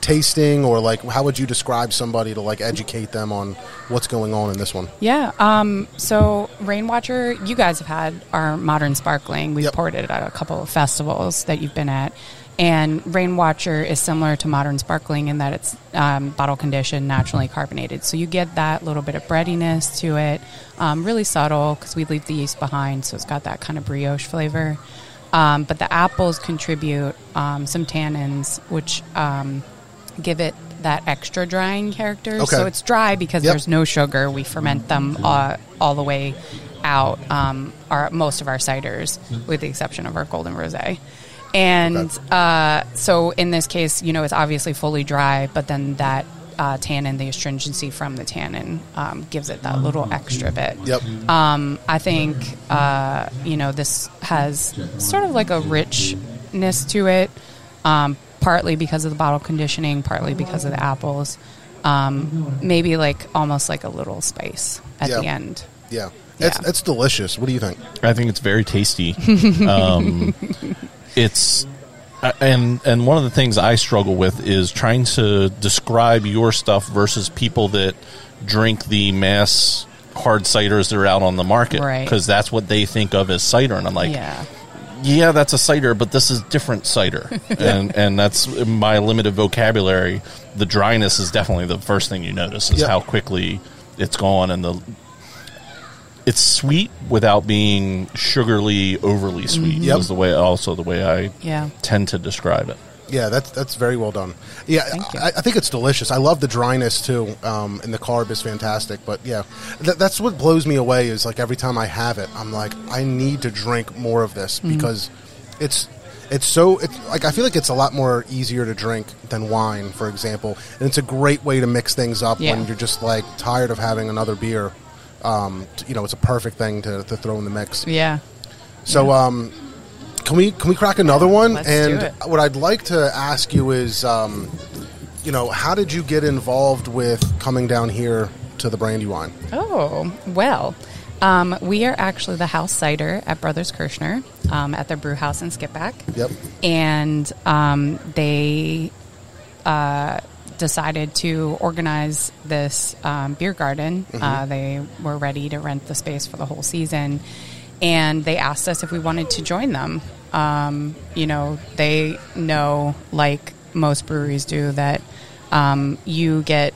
tasting, or like how would you describe somebody to like educate them on what's going on in this one? Yeah. Um, so Rainwatcher, you guys have had our modern sparkling. We've Yep. poured it at a couple of festivals that you've been at. And Rainwatcher is similar to modern sparkling in that it's um, bottle conditioned, naturally carbonated. So you get that little bit of breadiness to it, um, really subtle because we leave the yeast behind, so it's got that kind of brioche flavor. Um, but the apples contribute um, some tannins, which um, give it that extra drying character. Okay. So it's dry because Yep. there's no sugar. We ferment them uh, all the way out. Um, our most of our ciders, with the exception of our golden rosé, And Okay. uh, so in this case, you know, it's obviously fully dry, but then that uh, tannin, the astringency from the tannin, um, gives it that little extra bit. Yep. Um, I think uh, you know this has sort of like a richness to it, um, partly because of the bottle conditioning, partly because of the apples. Um, maybe like almost like a little spice at Yeah. the end. Yeah. It's Yeah. it's delicious. What do you think? I think it's very tasty. it's uh, and and one of the things I struggle with is trying to describe your stuff versus people that drink the mass hard ciders that are out on the market Right. because that's what they think of as cider, and I'm like, yeah. yeah, that's a cider, but this is different cider, and and that's my limited vocabulary. The dryness is definitely the first thing you notice is Yep. how quickly it's gone, and the it's sweet without being sugarly overly sweet. Yep. Is the way also the way I Yeah. tend to describe it. Yeah, that's that's very well done. Yeah, I, I think it's delicious. I love the dryness too, um, and the carb is fantastic. But yeah, th- that's what blows me away. Is like every time I have it, I'm like, I need to drink more of this Mm-hmm. because it's it's so it's like I feel like it's a lot more easier to drink than wine, for example, and it's a great way to mix things up Yeah. when you're just like tired of having another beer. Um, t- you know, it's a perfect thing to, to throw in the mix. Yeah. So, um, can we can we crack another one? Let's and what I'd like to ask you is, um, you know, how did you get involved with coming down here to the Brandywine? Oh, well. Um, we are actually the house cider at Brothers Kirschner um, at their brew house in Skippack. Yep. And um, they uh, decided to organize this um, beer garden. Uh, they were ready to rent the space for the whole season. And they asked us if we wanted to join them. Um, you know, they know, like most breweries do, that um, you get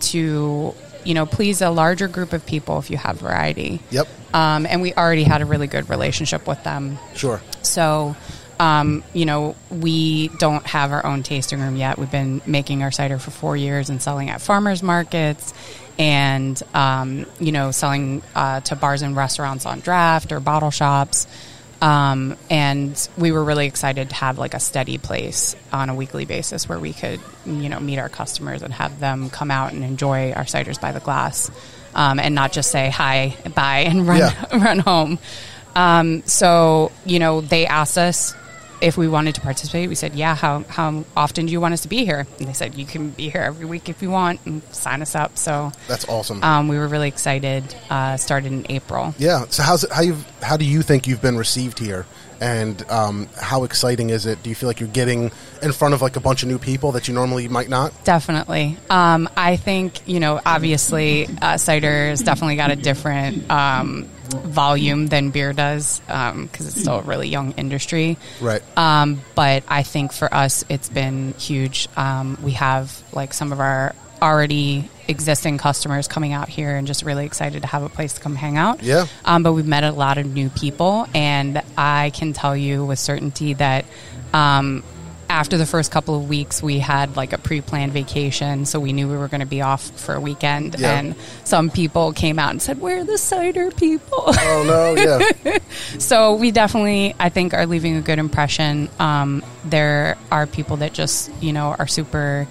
to you know please a larger group of people if you have variety Yep. um, and we already had a really good relationship with them Sure. so um, you know we don't have our own tasting room yet. We've been making our cider for four years and selling at farmers markets and um, you know selling uh, to bars and restaurants on draft or bottle shops. Um, and we were really excited to have like a steady place on a weekly basis where we could you know meet our customers and have them come out and enjoy our ciders by the glass um, and not just say hi bye and run Yeah. run home. Um, so you know they asked us if we wanted to participate we said yeah how, how often do you want us to be here and they said you can be here every week if you want and sign us up so That's awesome. um, we were really excited uh, started in april yeah. So how's it, how you how do you think you've been received here? And um, how exciting is it? Do you feel like you're getting in front of like a bunch of new people that you normally might not? Definitely. Um, I think, you know, obviously, uh, cider has definitely got a different um, volume than beer does because it's still a really young industry. Right. Um, but I think for us, it's been huge. Um, we have like some of our already existing customers coming out here and just really excited to have a place to come hang out. Yeah. Um, but we've met a lot of new people, and I can tell you with certainty that um, after the first couple of weeks, we had like a pre planned vacation, so we knew we were going to be off for a weekend. Yeah. And some people came out and said, We're the cider people. Oh no. Yeah. so we definitely i think are leaving a good impression um, there are people that just you know are super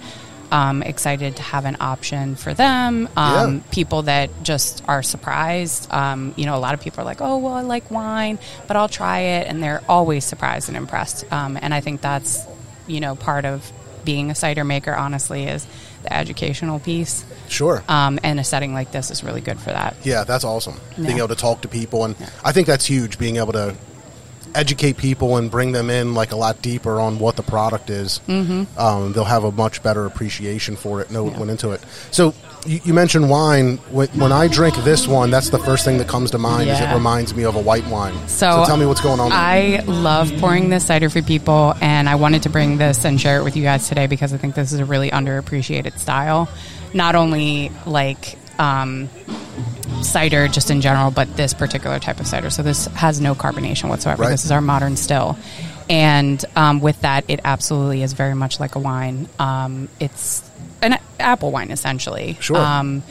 um, excited to have an option for them um, Yeah. people that just are surprised um, you know a lot of people are like oh well i like wine but i'll try it and they're always surprised and impressed um, and i think that's you know part of being a cider maker honestly is the educational piece Sure. um, and a setting like this is really good for that Yeah, that's awesome. Being able to talk to people, and I think that's huge. Being able to educate people and bring them in like a lot deeper on what the product is. Mm-hmm. Um, they'll have a much better appreciation for it. Know what Yeah. went into it. So you, you mentioned wine. When, when I drink this one, that's the first thing that comes to mind. Is it Yeah. reminds me of a white wine. So, tell me what's going on. I love pouring this cider for people, and I wanted to bring this and share it with you guys today because I think this is a really underappreciated style. Not only like um, cider just in general, but this particular type of cider. So this has no carbonation whatsoever. Right. This is our modern still. And um, with that, it absolutely is very much like a wine. Um, it's an apple wine, essentially. Sure. Um,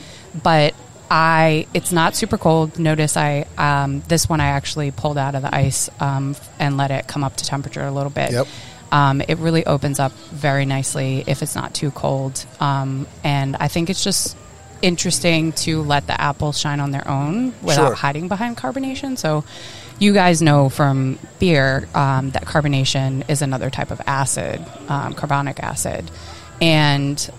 but I it's not super cold. Notice I um, this one I actually pulled out of the ice um, and let it come up to temperature a little bit. Yep. Um, it really opens up very nicely if it's not too cold, um, and I think it's just interesting to let the apples shine on their own without Sure. hiding behind carbonation. So, you guys know from beer um, that carbonation is another type of acid, um, carbonic acid, and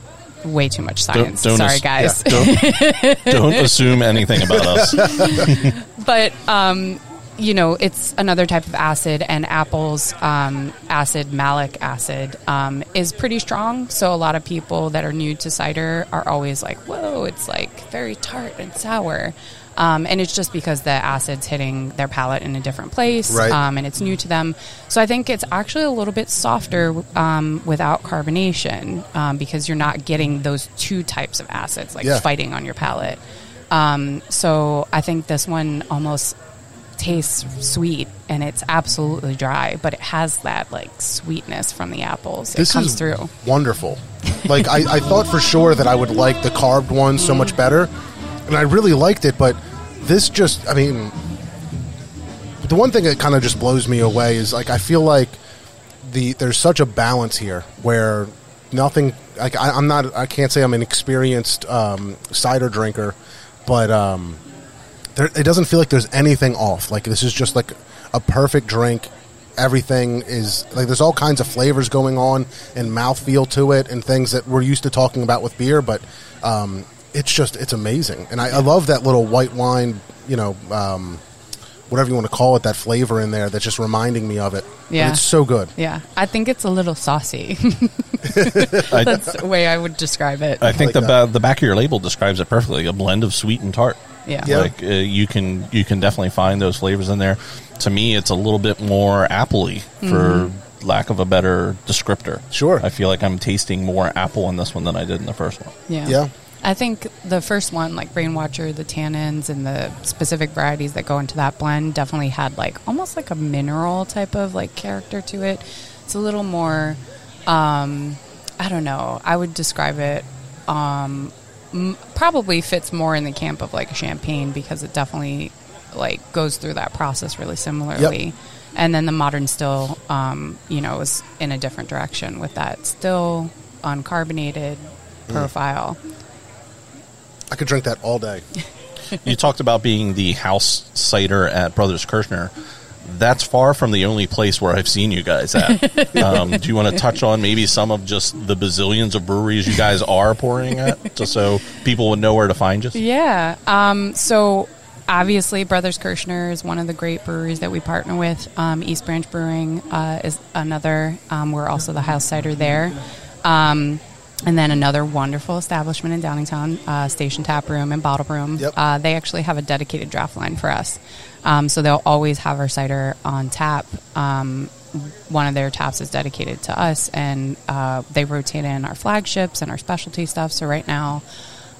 way too much science. don't Sorry, ass- guys. Don't, don't assume anything about us. but um, you know, it's another type of acid, and apple's um, acid, malic acid, um, is pretty strong. So a lot of people that are new to cider are always like, "Whoa, it's like very tart and sour." Um, and it's just because the acid's hitting their palate in a different place, Right. um, and it's new to them. So I think it's actually a little bit softer um, without carbonation um, because you're not getting those two types of acids like Yeah. fighting on your palate. Um, so I think this one almost tastes sweet and it's absolutely dry, but it has that like sweetness from the apples. This it comes is through. wonderful. Like I, I thought for sure that I would like the carved one so much better, and I really liked it. But this just, I mean, the one thing that kind of just blows me away is like I feel like the there's such a balance here where nothing. Like I, I'm not, I can't say I'm an experienced um, cider drinker, but um, there, it doesn't feel like there's anything off. Like this is just like a perfect drink. Everything is like there's all kinds of flavors going on and mouthfeel to it and things that we're used to talking about with beer, but um, it's just it's amazing. And I, I love that little white wine, you know, um, whatever you want to call it, that flavor in there that's just reminding me of it. And Yeah. it's so good. Yeah, I think it's a little saucy. That's the way I would describe it. I think like the ba- the back of your label describes it perfectly. A blend of sweet and tart. yeah. Yeah. Like uh, you can you can definitely find those flavors in there. To me, it's a little bit more appley, for lack of a better descriptor. Sure. I feel like I'm tasting more apple in this one than I did in the first one. Yeah. Yeah. I think the first one, like Rainwatcher, the tannins and the specific varieties that go into that blend definitely had like almost like a mineral type of like character to it. It's a little more, um, I don't know, I would describe it um, m- probably fits more in the camp of like a champagne because it definitely like goes through that process really similarly. And then the modern still, um, you know, is in a different direction with that still uncarbonated profile. I could drink that all day. you talked about being the house cider at Brothers Kirshner. That's far from the only place where I've seen you guys at. um, do you want to touch on maybe some of just the bazillions of breweries you guys are pouring at, just so people would know where to find you? Yeah. Um, so obviously, Brothers Kirshner is one of the great breweries that we partner with. Um, East Branch Brewing uh, is another. Um, we're also the house cider there. Um, and then another wonderful establishment in Downingtown, uh, Station Tap Room and Bottle Room. Yep. Uh, they actually have a dedicated draft line for us. Um, so they'll always have our cider on tap. Um, one of their taps is dedicated to us, and uh, they rotate in our flagships and our specialty stuff. So right now,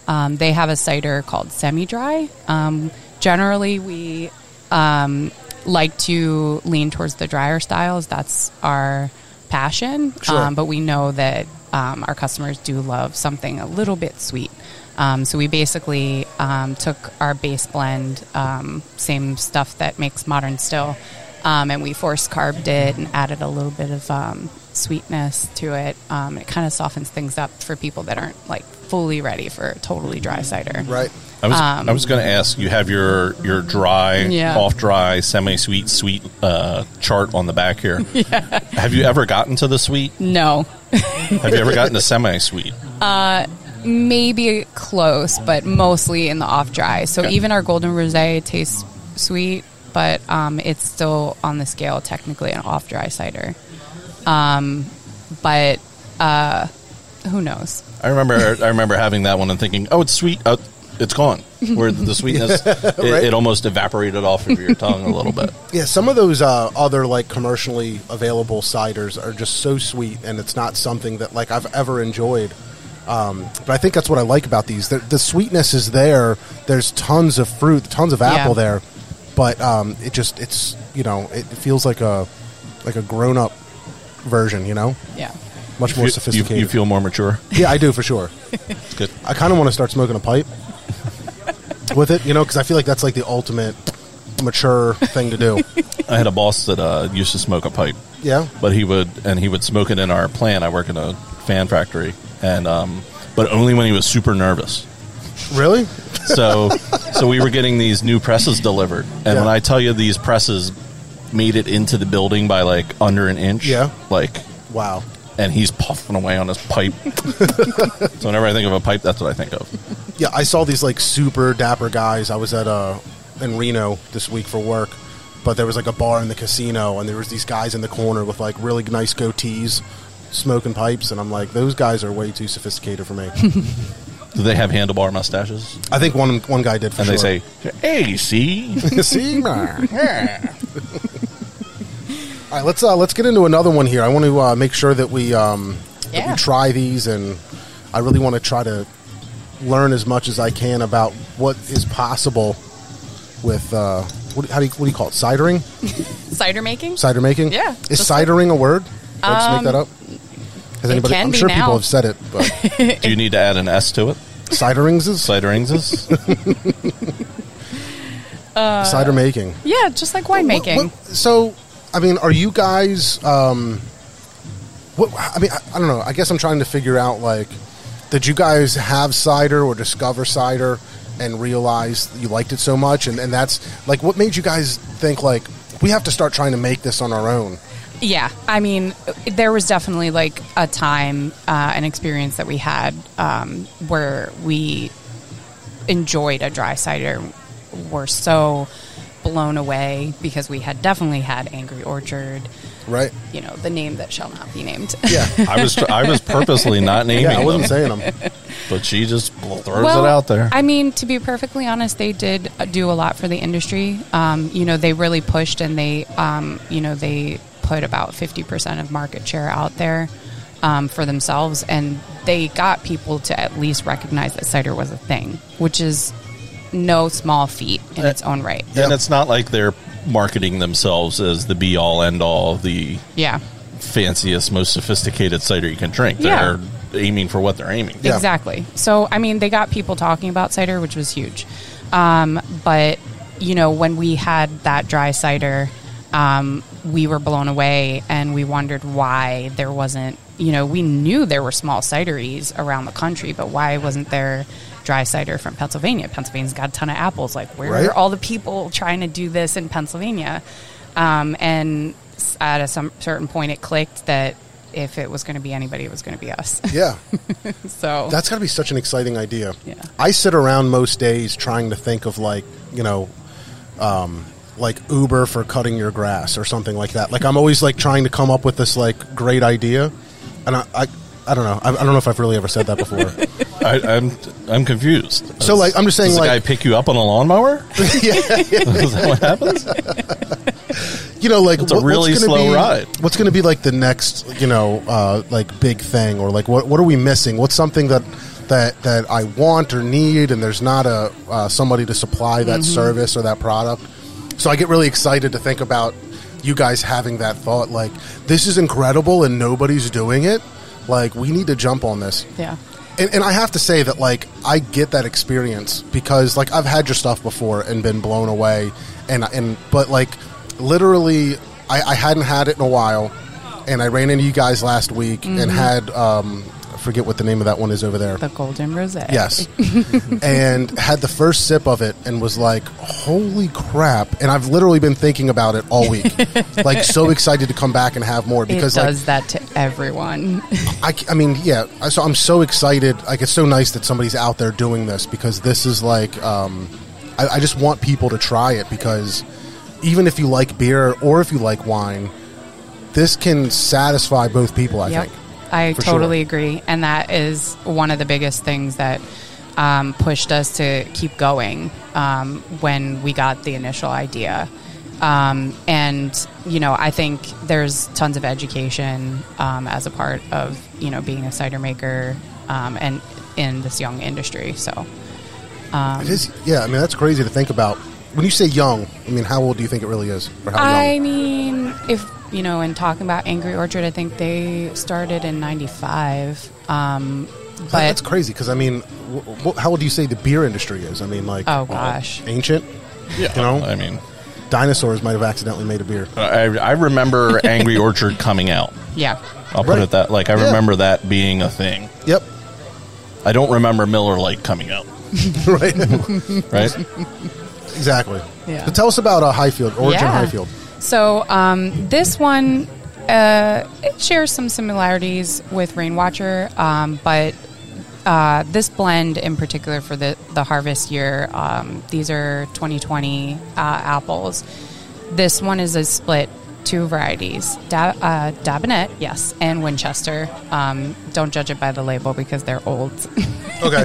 um, they have a cider called semi dry. Um, generally, we um, like to lean towards the drier styles. That's our passion. Sure. Um, but we know that um, our customers do love something a little bit sweet. Um, so we basically um, took our base blend, um, same stuff that makes modern still, um, and we force carbed it and added a little bit of um, sweetness to it. Um, it kind of softens things up for people that aren't like fully ready for a totally dry cider. Right. I was Um, I was going to ask. You have your your dry, Yeah. off dry, semi sweet, sweet uh, chart on the back here. Have you ever gotten to the sweet? No, Have you ever gotten to semi sweet? maybe close, but mostly in the off dry. So Okay. even our golden rosé tastes sweet, but um, it's still on the scale technically an off dry cider. Um, but uh, who knows? I remember I remember having that one and thinking, oh, it's sweet. Oh, it's gone. Where the sweetness, it, Right. it almost evaporated off of your tongue a little bit. Yeah, some of those uh, other like commercially available ciders are just so sweet, and it's not something that like I've ever enjoyed. Um, but I think that's what I like about these. The, the sweetness is there. There's tons of fruit, tons of apple Yeah. there, but um, it just it's you know it feels like a like a grown up version. You know, Yeah. much more You, you, sophisticated. you feel more mature. yeah, I do for sure. It's good. I kind of want to start smoking a pipe. With it? You know, because I feel like that's like the ultimate mature thing to do. I had a boss that uh, used to smoke a pipe, Yeah. but he would and he would smoke it in our plant. I work in a fan factory, and um, but only when he was super nervous. Really? So so we were getting these new presses delivered, and Yeah. when I tell you these presses made it into the building by like under an inch, Yeah. like Wow. And he's puffing away on his pipe. so whenever I think of a pipe, that's what I think of. Yeah, I saw these like super dapper guys. I was at uh in Reno this week for work, but there was like a bar in the casino, and there was these guys in the corner with like really nice goatees, smoking pipes, and I'm like, those guys are way too sophisticated for me. Do they have handlebar mustaches? I think one one guy did for And sure. they say, "Hey, see." See, man. All right, let's uh, let's get into another one here. I want to uh, make sure that we um, that Yeah. we try these, and I really want to try to learn as much as I can about what is possible with uh, what, how do you, what do you call it? Cidering, Cider making? cider making. Yeah, is just like- cidering a word? Did I just make that up? Has it can I'm be sure now. people have said it, but Do you need to add an S to it? ciderings is Ciderings is? cider making. Yeah, just like winemaking. What- what- so, I mean, are you guys? Um, what I mean, I, I don't know. I guess I'm trying to figure out like, did you guys have cider or discover cider and realize you liked it so much, and, and that's like what made you guys think like we have to start trying to make this on our own? Yeah, I mean, there was definitely like a time, uh, an experience that we had um, where we enjoyed a dry cider. We're so blown away because we had definitely had Angry Orchard, Right? you know, the name that shall not be named. Yeah. I was I was purposely not naming Yeah, I wasn't them, saying them. but she just throws well, it out there. I mean, to be perfectly honest, they did do a lot for the industry. Um, you know, they really pushed and they, um, you know, they put about 50% of market share out there um, for themselves. And they got people to at least recognize that cider was a thing, which is no small feat in its own right. and it's not like they're marketing themselves as the be all end all, the Yeah. fanciest, most sophisticated cider you can drink. Yeah. They're aiming for what they're aiming. Yeah. Exactly. So, I mean, they got people talking about cider, which was huge. Um, but, you know, when we had that dry cider, um, we were blown away and we wondered why there wasn't, you know, we knew there were small cideries around the country, but why wasn't there dry cider from Pennsylvania? Pennsylvania's got a ton of apples. Like, where Right. are all the people trying to do this in Pennsylvania? Um, and at a some certain point, it clicked that if it was going to be anybody, it was going to be us. Yeah. so That's got to be such an exciting idea. Yeah. I sit around most days trying to think of like you know, um, like Uber for cutting your grass or something like that. Like I'm always like trying to come up with this like great idea, and I. I I don't know. I, I don't know if I've really ever said that before. I, I'm I'm confused. So, like, I'm just saying, like- I pick you up on a lawnmower? yeah, Is that what happens? you know, like It's a really gonna slow be, ride. What's going to be like the next, you know, uh, like big thing, or like what what are we missing? What's something that that that I want or need, and there's not a uh, somebody to supply that service or that product. So I get really excited to think about you guys having that thought, like this is incredible and nobody's doing it. Like we need to jump on this. yeah. And, and I have to say that like I get that experience because like I've had your stuff before and been blown away and and but like literally I, I hadn't had it in a while and I ran into you guys last week and had um forget what the name of that one is over there. The golden rosé. Yes. and had the first sip of it and was like, holy crap. And I've literally been thinking about it all week. like, so excited to come back and have more It because, does like, that to everyone. I, I mean, yeah. I- So I'm so excited. Like, it's so nice that somebody's out there doing this because this is like, um, I, I just want people to try it because even if you like beer or if you like wine, this can satisfy both people. I Yep. think. I For totally sure. agree. And that is one of the biggest things that um, pushed us to keep going um, when we got the initial idea. Um, and, you know, I think there's tons of education um, as a part of, you know, being a cider maker um, and in this young industry. So, It is. Yeah. I mean, that's crazy to think about. When you say young, I mean, how old do you think it really is, or how I mean, if you know, in talking about Angry Orchard, I think they started in '95. Um, but that's crazy because I mean, wh- wh- how would you say the beer industry is? I mean, like Oh gosh. ancient. Yeah, You know? I mean, Dinosaurs might have accidentally made a beer. I, I remember Angry Orchard coming out. Yeah. I'll put Right. it that like I Yeah. remember that being a thing. Yep. I don't remember Miller Lite coming out. right. Right? exactly. Yeah. So tell us about uh, Highfield, Origin Yeah. Highfield. So um, this one uh, it shares some similarities with Rainwatcher, um, but uh, this blend in particular for the the harvest year, um, these are 2020 uh, apples. This one is a split two varieties, da- uh, Dabinet, yes, and Winchester. Um, don't judge it by the label because they're old. Okay.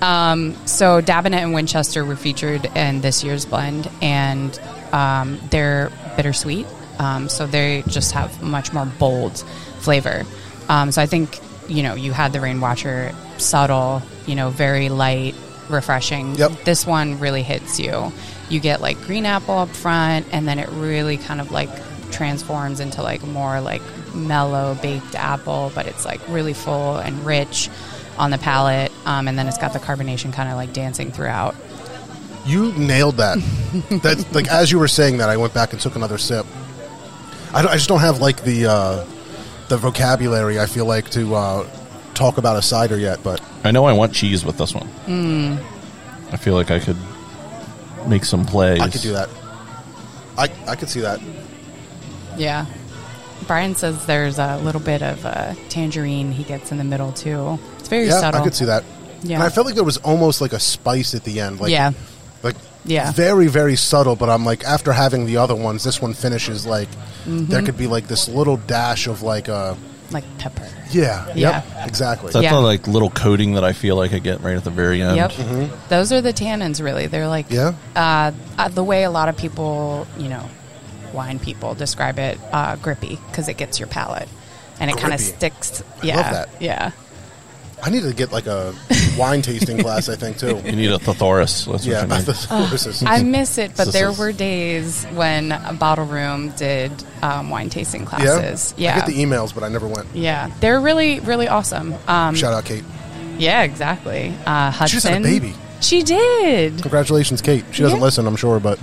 So Dabinet and Winchester were featured in this year's blend, and um, they're bittersweet. Um, so they just have much more bold flavor. Um, so I think you know you had the Rainwatcher, subtle, you know, very light, refreshing. Yep. This one really hits you. You get like green apple up front, and then it really kind of like transforms into like more like mellow baked apple, but it's like really full and rich on the palate, um, and then it's got the carbonation kind of like dancing throughout. You nailed that. that like as you were saying that, I went back and took another sip. I, don't, I just don't have like the uh, the vocabulary. I feel like to uh, talk about a cider yet, but I know I want cheese with this one. Hmm. I feel like I could make some plays. I could do that. I I could see that. Yeah. Brian says there's a little bit of uh, tangerine he gets in the middle too. It's very Yeah, subtle. I could see that. Yeah. And I felt like there was almost like a spice at the end. Like, yeah. Like Yeah. very very subtle. But I'm like after having the other ones, this one finishes like Mm-hmm. there could be like this little dash of like a Like pepper. yeah Yeah. yep exactly. That's Yeah. the like little coating that I feel like I get right at the very end. Yep. Those are the tannins, really. They're like Yeah? uh, uh, the way a lot of people, you know, wine people describe it, uh, grippy because it gets your palate and it kind of Grippy. sticks. I Yeah, love that. yeah, I need to get like a wine tasting class. I think too. You need a thesaurus. That's Yeah, what you need. I miss it, but there were days when Bottle Room did um, wine tasting classes. I Yeah, get the emails, but I never went. yeah, they're really, really awesome. Um, Shout out, Kate. yeah, exactly. Uh, Hudson. She just had a baby. She did. Congratulations, Kate. She doesn't Yeah. listen, I'm sure, but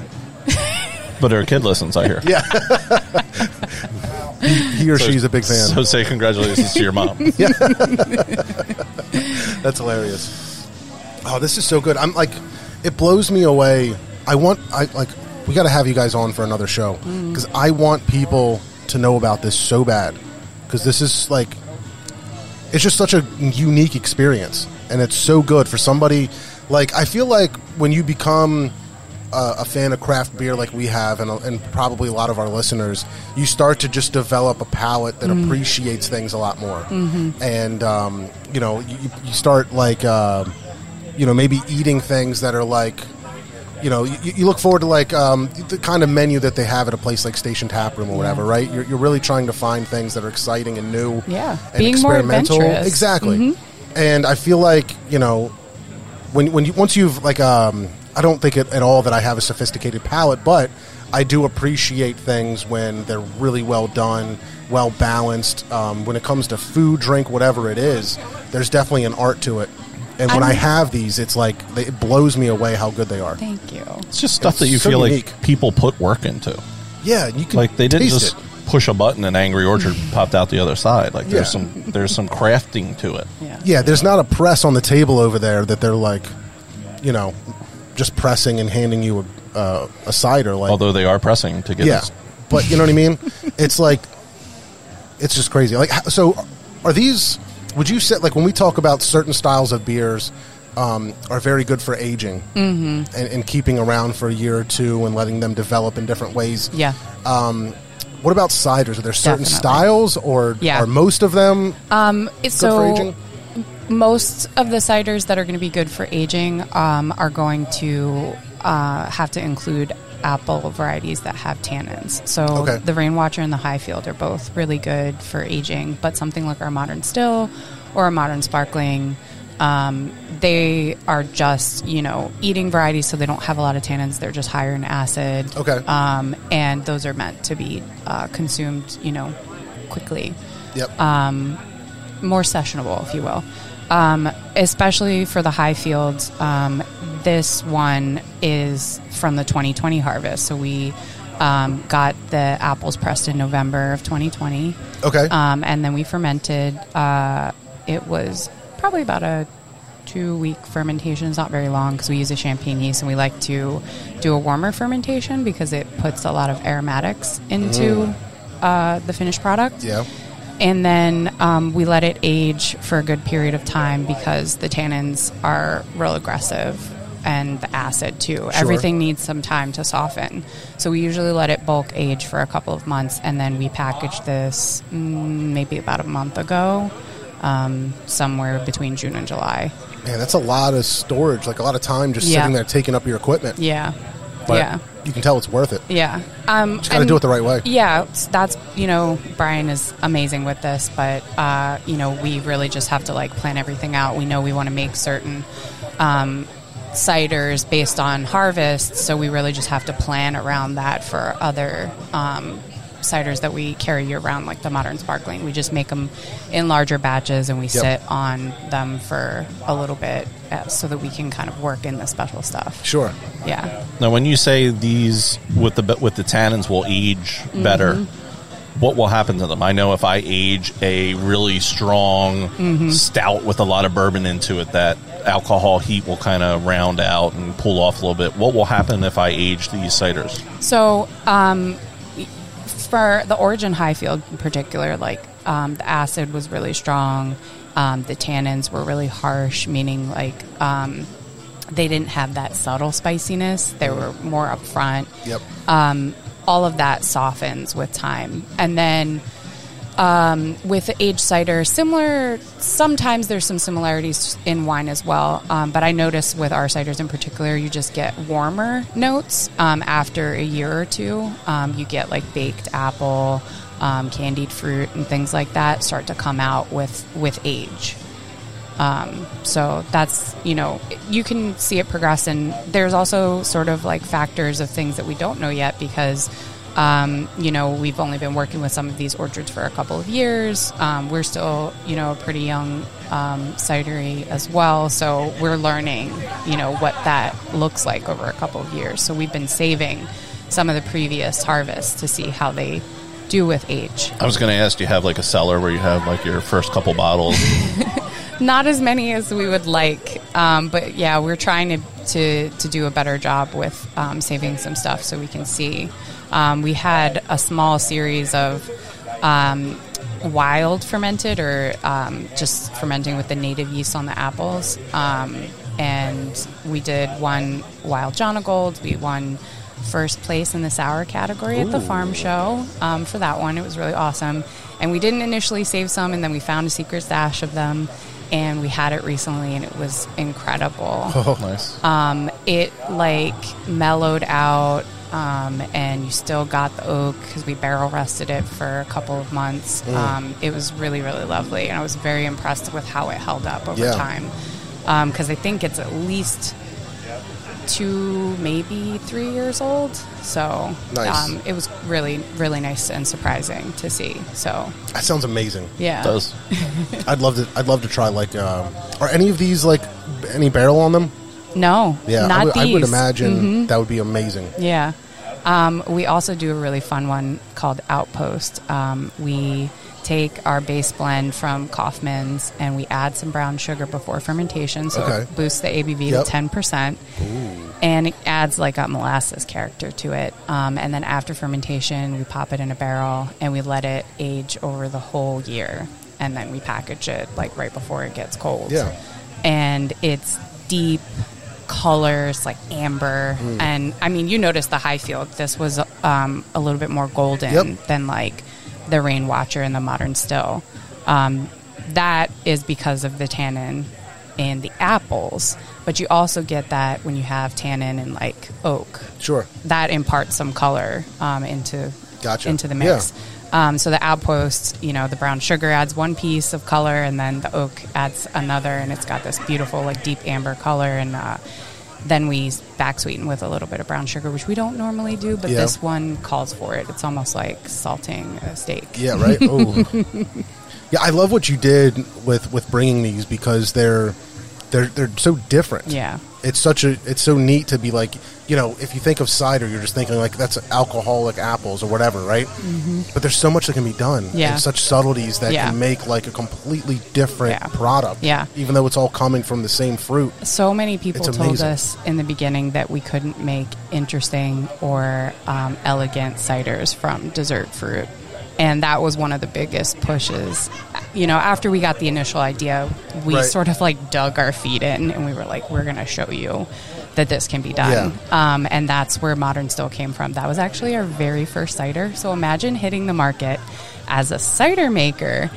But her kid listens, I hear. yeah. he, he or she's a big fan. So say congratulations to your mom. That's hilarious. Oh, this is so good. I'm like, it blows me away. I want, I like, we got to have you guys on for another show mm. because I want people to know about this so bad because this is like, it's just such a unique experience and it's so good for somebody. Like, I feel like when you become a, a fan of craft beer like we have, and, and probably a lot of our listeners, you start to just develop a palate that appreciates things a lot more. And, um, you know, you, you start like, uh, you know, maybe eating things that are like, you know, you, you look forward to like um, the kind of menu that they have at a place like Station Tap Room or whatever, right? You're, you're really trying to find things that are exciting and new, Yeah. and Being more experimental. adventurous. Exactly. And I feel like you know, when when you once you've like um, I don't think it, at all that I have a sophisticated palate, but I do appreciate things when they're really well done, well balanced. Um, when it comes to food, drink, whatever it is, there's definitely an art to it. And when I I'm- have these, it's like it blows me away how good they are. Thank you. It's just stuff It's that you so feel unique. like people put work into. Yeah, you can Like they didn't just it. push a button and Angry Orchard popped out the other side. Like there's Yeah. some there's some crafting to it. Yeah. Yeah, there's not a press on the table over there that they're like, you know, just pressing and handing you a, uh, a cider. Like, Although they are pressing to get yeah, this. but you know what I mean? it's like, it's just crazy. Like, so are these? Would you say like when we talk about certain styles of beers? Um, are very good for aging mm-hmm. and, and keeping around for a year or two and letting them develop in different ways. Yeah. What about ciders? Are there certain Definitely. styles, or Yeah. are most of them Um, it's good so for aging? Most of the ciders that are going to be good for aging um, are going to uh, have to include apple varieties that have tannins. So Okay. the Rainwatcher and the Highfield are both really good for aging, but something like our Modern Still or a Modern Sparkling, um, they are just you know eating varieties, so they don't have a lot of tannins. They're just higher in acid. Okay. um, and those are meant to be uh, consumed, you know, quickly Yep. more sessionable, if you will. Um, especially for the Highfields, um, this one is from the 2020 harvest. So we um, got the apples pressed in November of 2020. Okay. Um, and then we fermented. Uh, it was probably about a two week fermentation. It's not very long because we use a champagne yeast and we like to do a warmer fermentation because it puts a lot of aromatics into uh, the finished product. yeah. And then um, we let it age for a good period of time because the tannins are real aggressive and the acid too. Everything needs some time to soften. So we usually let it bulk age for a couple of months and then we package this mm, maybe about a month ago, um, somewhere between June and July. Man, that's a lot of storage, like a lot of time just Yeah. sitting there taking up your equipment. Yeah. But yeah. you can tell it's worth it. Yeah. Um, Just got to do it the right way. Yeah, that's you know Brian is amazing with this, but uh, you know we really just have to like plan everything out. We know we want to make certain um, ciders based on harvest, so we really just have to plan around that for other um, ciders that we carry year round, like the modern sparkling. We just make them in larger batches and we sit on them for a little bit uh, so that we can kind of work in the special stuff. Sure. Yeah. Now, when you say these with the with the tannins will age better, Mm-hmm. what will happen to them? I know if I age a really strong Mm-hmm. stout with a lot of bourbon into it, that alcohol heat will kind of round out and pull off a little bit. What will happen if I age these ciders? So, um, for the Origin Highfield in particular, like um, the acid was really strong. Um, the tannins were really harsh, meaning like um, they didn't have that subtle spiciness. They were more upfront. Yep. Um, all of that softens with time, and then um, with aged cider, similar. Sometimes there's some similarities in wine as well, um, but I notice with our ciders in particular, you just get warmer notes um, after a year or two. Um, you get like baked apple, um, candied fruit, and things like that start to come out with with age. Um, so that's you know you can see it progress, and there's also sort of like factors of things that we don't know yet because um, you know we've only been working with some of these orchards for a couple of years. Um, we're still you know a pretty young um, cidery as well, so we're learning you know what that looks like over a couple of years. So we've been saving some of the previous harvests to see how they do with age. I was going to ask, do you have like a cellar where you have like your first couple bottles? not as many as we would like, um, but yeah, we're trying to, to, to do a better job with um, saving some stuff so we can see. Um, we had a small series of um, wild fermented or um, just fermenting with the native yeast on the apples. Um, and we did one wild Jonagold. We won first place in the sour category at the farm show um, for that one. It was really awesome. And we didn't initially save some, and then we found a secret stash of them, and we had it recently, and it was incredible. oh, nice. Um, it like mellowed out, um, and you still got the oak because we barrel rested it for a couple of months. Um, it was really, really lovely, and I was very impressed with how it held up over Yeah. time. Because I think it's at least two, maybe three years old. So Nice. um, it was really, really nice and surprising to see. So That sounds amazing. yeah, does. I'd love to. I'd love to try like. Uh, are any of these like any barrel on them? no, Yeah, not I, would, these. I would imagine Mhm. that would be amazing. Yeah. Um, we also do a really fun one called Outpost. Um, we take our base blend from Kauffman's and we add some brown sugar before fermentation, so Okay. it boosts the ABV Yep. to ten percent, and it adds like a molasses character to it. Um, and then after fermentation, we pop it in a barrel and we let it age over the whole year, and then we package it like right before it gets cold. Yeah. and it's deep colors like amber Hmm. and i mean you notice the Highfield this was um, a little bit more golden Yep. than like the Rainwatcher and the modern still um, that is because of the tannin in the apples but you also get that when you have tannin in like oak Sure. that imparts some color um, into Gotcha. into the mix. Um, so the outpost, you know, the brown sugar adds one piece of color, and then the oak adds another, and it's got this beautiful like deep amber color. And uh, then we back sweeten with a little bit of brown sugar, which we don't normally do, but Yeah. this one calls for it. It's almost like salting a steak. Yeah. Right. Oh. Yeah, I love what you did with with bringing these because they're they're they're so different. Yeah. It's such a it's so neat to be like, you know, if you think of cider, you're just thinking like that's alcoholic apples or whatever, right? Mm-hmm. But there's so much that can be done. Yeah. And such subtleties that Yeah. can make like a completely different Yeah. product. Yeah. Even though it's all coming from the same fruit. So many people told us in the beginning that we couldn't make interesting or um, elegant ciders from dessert fruit. And that was one of the biggest pushes. You know, after we got the initial idea, we Right. sort of like dug our feet in and we were like, we're going to show you that this can be done. Um, and that's where Modern Still came from. That was actually our very first cider. So imagine hitting the market as a cider maker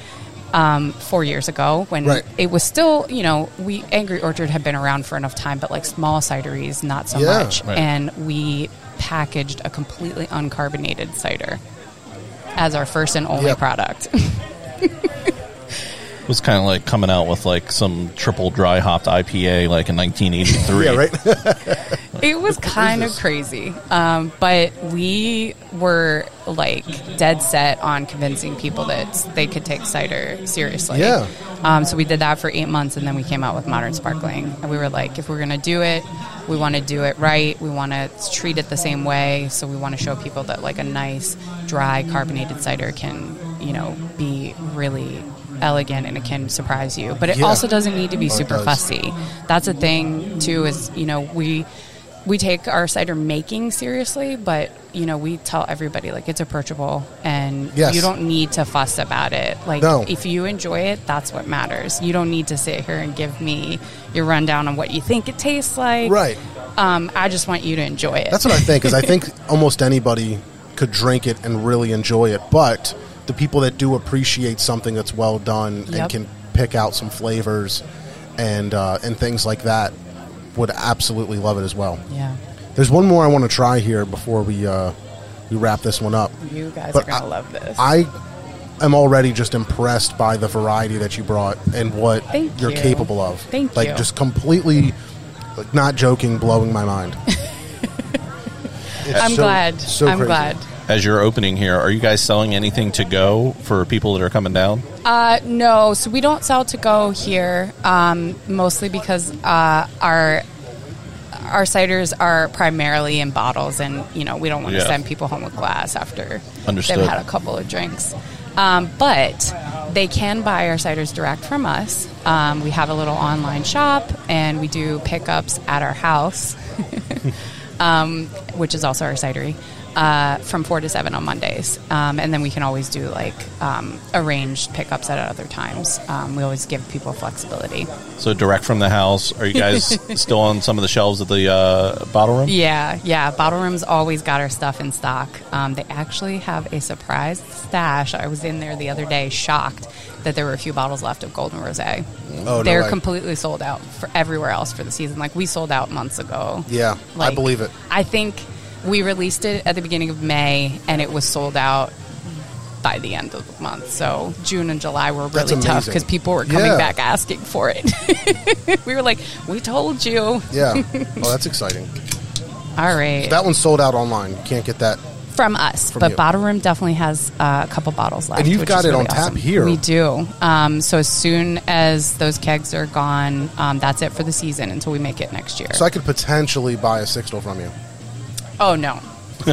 um, four years ago when Right. it was still, you know, we Angry Orchard had been around for enough time, but like small cideries, not so Yeah. much. Right. And we packaged a completely uncarbonated cider as our first and only Yep. product. It was kind of like coming out with like some triple dry hopped IPA like in 1983. Yeah, right? it was kind of crazy, um, but we were like dead set on convincing people that they could take cider seriously. Yeah. Um, so we did that for eight months, and then we came out with modern sparkling. And we were like, if we're gonna do it, we want to do it right. We want to treat it the same way. So we want to show people that like a nice dry carbonated cider can, you know, be really elegant and it can surprise you. But it Yeah. also doesn't need to be Oh, super fussy. That's a thing too. Is you know we we take our cider making seriously, but you know we tell everybody like it's approachable and Yes. you don't need to fuss about it. Like No. if you enjoy it, that's what matters. You don't need to sit here and give me your rundown on what you think it tastes like. right. Um, I just want you to enjoy it. That's what I think. Is I think almost anybody could drink it and really enjoy it, but the people that do appreciate something that's well done and can pick out some flavors and uh, and things like that would absolutely love it as well. yeah. There's one more I want to try here before we uh, we wrap this one up. You guys But are gonna I- love this. I am already just impressed by the variety that you brought and what Thank you're you. capable of. Thank like you. just completely like not joking, blowing my mind. I'm so- glad. so I'm glad. As you're opening here, are you guys selling anything to go for people that are coming down? Uh, no, so we don't sell to go here, um, mostly because uh, our our ciders are primarily in bottles, and you know we don't want to Yeah. send people home with glass after Understood. they've had a couple of drinks. Um, but they can buy our ciders direct from us. Um, we have a little online shop, and we do pickups at our house, um, which is also our cidery. Uh, from four to seven on Mondays, um, and then we can always do like um, arranged pickups at other times. Um, we always give people flexibility. So direct from the house. Are you guys still on some of the shelves at the uh, bottle room? Yeah, yeah. Bottle Room's always got our stuff in stock. Um, they actually have a surprise stash. I was in there the other day, shocked that there were a few bottles left of Golden Rosé. Oh, no They're way. completely sold out for everywhere else for the season. Like we sold out months ago. Yeah, I believe it. I think we released it at the beginning of May, and it was sold out by the end of the month. So June and July were really tough because people were coming Yeah. back asking for it. we were like, "We told you." Yeah. Oh, that's exciting. All right. That one's sold out online. You can't get that. from us, From but you. Bottle Room definitely has uh, a couple bottles left. And you've got it really on tap here. We do. Um, so as soon as those kegs are gone, um, that's it for the season until we make it next year. So I could potentially buy a sixtel from you. Oh no. we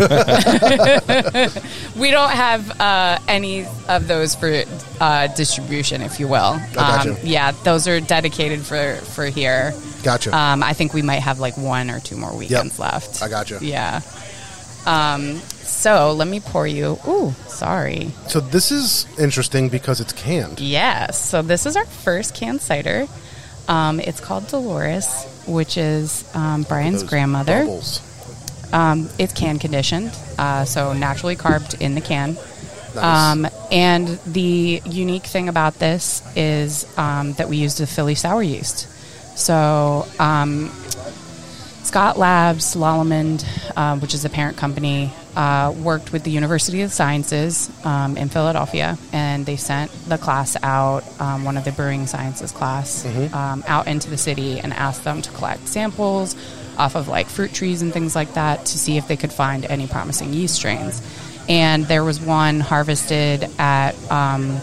don't have uh, any of those for uh, distribution, if you will. Um, gotcha. yeah, those are dedicated for for here. Gotcha. Um, I think we might have like one or two more weekends left. I gotcha. Yeah. Um, so let me pour you. Ooh, sorry. So this is interesting because it's canned. Yes. So this is our first canned cider. Um, it's called Dolores, which is um, Brian's grandmother. bubbles. Um, it's can conditioned, uh, so naturally carved in the can. Nice. Um, and the unique thing about this is um, that we used a Philly sour yeast. So um, Scott Labs, Lallemand, uh, which is the parent company, uh, worked with the University of Sciences um, in Philadelphia, and they sent the class out, um, one of the brewing sciences class, um, out into the city and asked them to collect samples off of like fruit trees and things like that to see if they could find any promising yeast strains. And there was one harvested at um,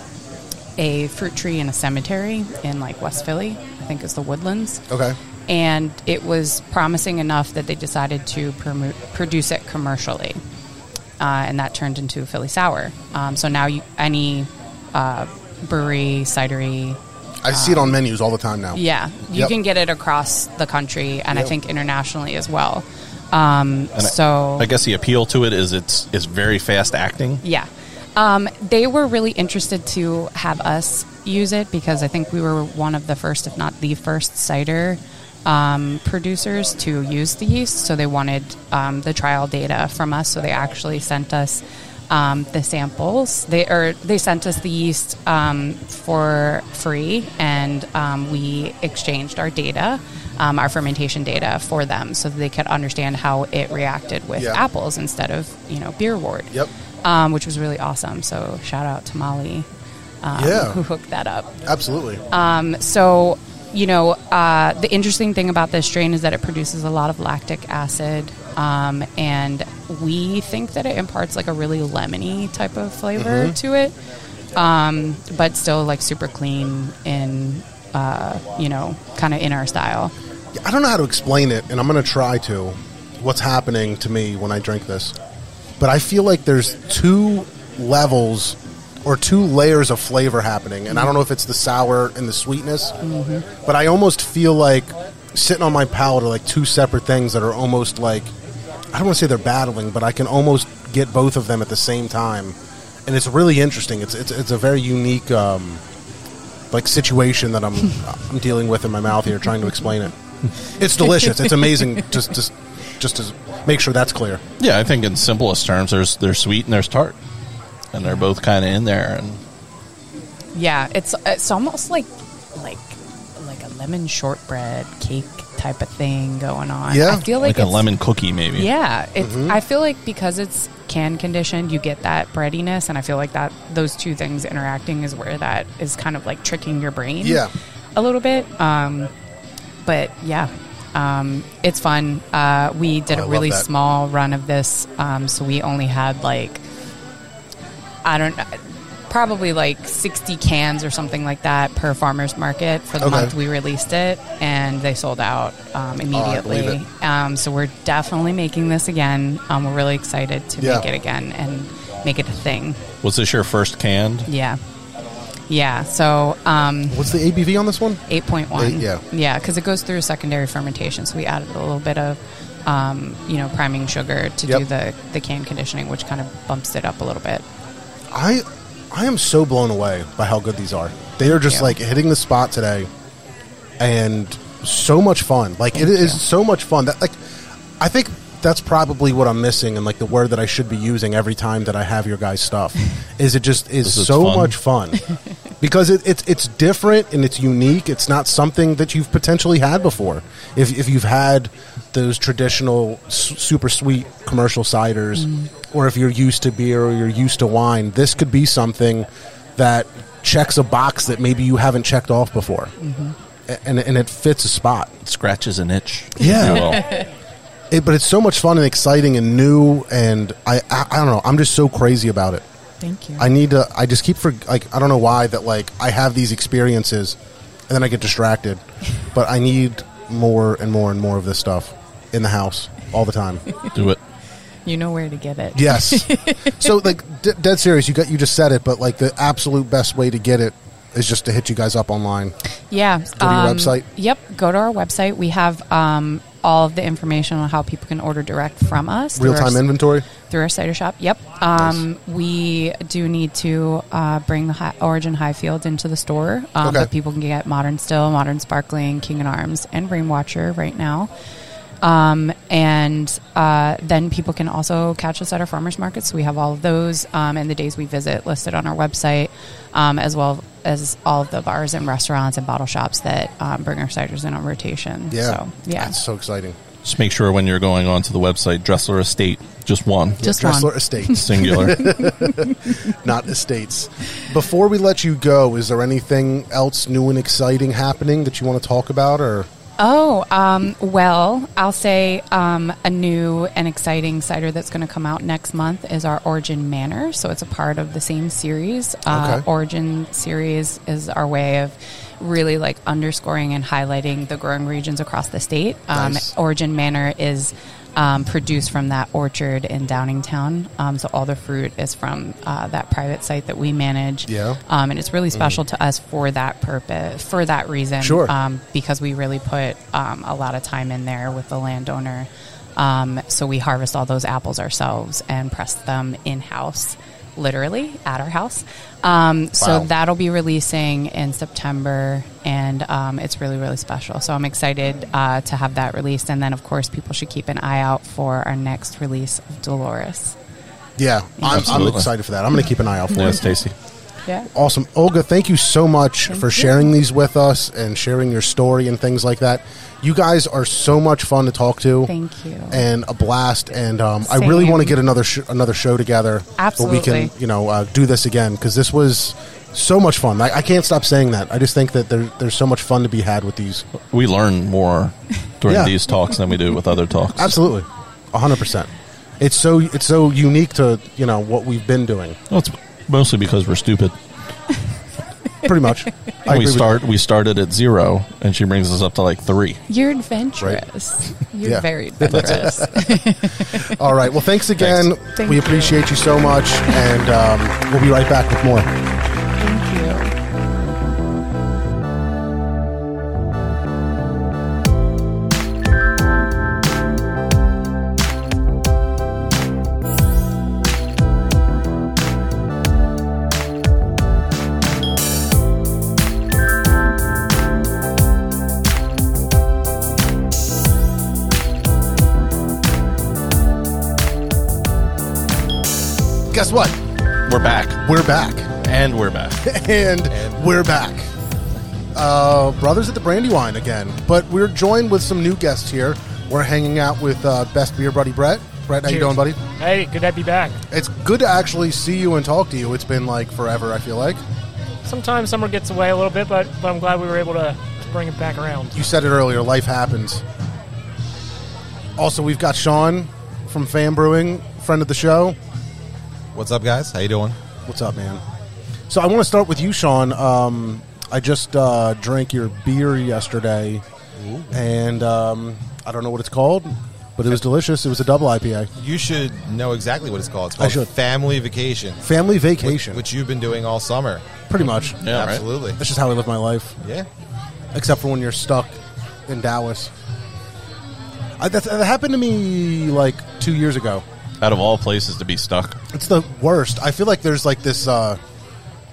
a fruit tree in a cemetery in like West Philly. I think it's the Woodlands. Okay. and it was promising enough that they decided to promo- produce it commercially, uh, and that turned into Philly sour. Um, so now you, any uh, brewery, cidery, I see it on menus all the time now. yeah, you Yep. can get it across the country, and I Yep. think internationally as well. Um, And I- so I guess the appeal to it is it's it's very fast acting. Yeah. Um, they were really interested to have us use it because I think we were one of the first, if not the first, cider um, producers to use the yeast. So they wanted um, the trial data from us. So they actually sent us um, the samples. They or they sent us the yeast um, for free, and um, we exchanged our data. Um, our fermentation data for them, so that they could understand how it reacted with Yeah. apples instead of you know beer wort Yep. um, which was really awesome. So shout out to Molly, um, Yeah. who hooked that up. Absolutely. So you know, uh, the interesting thing about this strain is that it produces a lot of lactic acid, um, and we think that it imparts like a really lemony type of flavor Mm-hmm. to it, um, but still like super clean in, uh, you know, kind of in our style. I don't know how to explain it, and I'm going to try to. What's happening to me when I drink this? But I feel like there's two levels or two layers of flavor happening, and I don't know if it's the sour and the sweetness, but I almost feel like sitting on my palate are like two separate things that are almost like I don't want to say they're battling, but I can almost get both of them at the same time, and it's really interesting. It's it's, it's a very unique. Um, like situation that I'm I'm dealing with in my mouth here, trying to explain it. It's delicious. It's amazing. Just just just to make sure that's clear. Yeah, I think in simplest terms, there's there's sweet and there's tart, and they're both kind of in there. And Yeah, it's it's almost like like like a lemon shortbread cake type of thing going on. Yeah, I feel like, like, a lemon cookie, maybe. Yeah, it's. Mm-hmm. I feel like because it's can conditioned, you get that breadiness, and I feel like that those two things interacting is where that is kind of like tricking your brain. Yeah. a little bit. Um, but yeah, um, it's fun. Uh, we did Oh, I a love really small run of this, um, so we only had like I don't know. Probably like 60 cans or something like that per farmer's market for the Okay. month we released it, and they sold out um, immediately. believe um, so we're definitely making this again. Um, we're really excited to Yeah. make it again and make it a thing. Was this your first canned? Yeah. Yeah. So um, What's the ABV on this one? 8.1. Eight, yeah. Yeah, because it goes through secondary fermentation. So we added a little bit of, um, you know, priming sugar to do the, the can conditioning, which kind of bumps it up a little bit. I I am so blown away by how good these are. They are just Yeah. like hitting the spot today, and so much fun. Like it Thank is you. so much fun. That like I think that's probably what I'm missing, and like the word that I should be using every time that I have your guys' stuff is it just is is so fun. much fun because it, it's it's different and it's unique. It's not something that you've potentially had before. If if you've had those traditional s- super sweet commercial ciders, mm. or if you're used to beer or you're used to wine, this could be something that checks a box that maybe you haven't checked off before, mm-hmm. A- and and it fits a spot. Scratches an itch. Yeah. if you will. It, but it's so much fun and exciting and new, and I, I I don't know. I'm just so crazy about it. Thank you. I need to. I just keep for like I don't know why that like I have these experiences, and then I get distracted. but I need more and more and more of this stuff in the house all the time. Do it. you know where to get it. Yes. so like d- dead serious. You got you just said it, but like the absolute best way to get it is just to hit you guys up online. Yeah. to your website? Yep. Go to our website. We have um, all of the information on how people can order direct from us. through Real our time inventory. Through our cider shop. Yep. Um, We do need to uh, bring the high, Origin Highfield into the store, um, Okay. but people can get Modern Still, Modern Sparkling, King and Arms, and Rainwatcher right now. Um, and uh, then people can also catch us at our farmers markets. We have all of those um, and the days we visit listed on our website, um, as well as all of the bars and restaurants and bottle shops that um, bring our ciders in on rotation. Yeah. So, yeah. That's so exciting. Just make sure when you're going onto the website, Dressler Estate, just one, Just Dressler one. Estates, singular. not estates. Before we let you go, is there anything else new and exciting happening that you want to talk about, or Oh, um, well, I'll say um, a new and exciting cider that's going to come out next month is our Origin Manor. So it's a part of the same series. Uh, Okay. Origin series is our way of really like underscoring and highlighting the growing regions across the state. Um, Nice. Origin Manor is um, produced from that orchard in Downingtown. Um, so all the fruit is from uh, that private site that we manage. Yeah. Um, and it's really special to us for that purpose, for that reason. Sure. Um, because we really put um, a lot of time in there with the landowner. Um, so we harvest all those apples ourselves and press them in house, literally at our house. Um, So that'll be releasing in September, and um, it's really, really special. So I'm excited uh, to have that released. And then, of course, people should keep an eye out for our next release of Dolores. Yeah, I'm, I'm excited for that. I'm going to keep an eye out for Yeah, it. it's tasty. Yeah. Awesome. Olga, thank you so much Thank for you. sharing these with us and sharing your story and things like that. You guys are so much fun to talk to. Thank you. And a blast. And um, I really want to get another sh- another show together. Where we can, you know, uh, do this again because this was so much fun. I, I can't stop saying that. I just think that there, there's so much fun to be had with these. We learn more during Yeah. these talks than we do with other talks. Absolutely, hundred percent. It's so it's so unique to you know what we've been doing. Well, it's mostly because we're stupid. Pretty much. I we start we started at zero, and she brings us up to like three. You're adventurous. You're Yeah. very adventurous. All right. Well, thanks again. Thank we you. appreciate you so much, and um, we'll be right back with more. We're back, and we're back. and we're back. Uh, brothers at the Brandywine again, but we're joined with some new guests here. We're hanging out with uh, best beer buddy Brett. Brett, how you doing, buddy? Hey, good to be back. It's good to actually see you and talk to you. It's been like forever. I feel like Sometimes summer gets away a little bit, but, but I'm glad we were able to, to bring it back around. you said it earlier. Life happens. Also, we've got Sean from Fan Brewing, friend of the show. What's up, guys? How you doing? What's up, man? So I want to start with you, Sean. Um, I just uh, drank your beer yesterday, and um, I don't know what it's called, but it was delicious. It was a double IPA, You should know exactly what it's called. It's I called should. Family Vacation, family vacation, which you've been doing all summer. pretty much. Yeah, right. Absolutely. That's just how I live my life, Yeah. except for when you're stuck in Dallas. I, that, that happened to me like two years ago. Out of all places to be stuck, It's the worst. I feel like there's like this. Uh,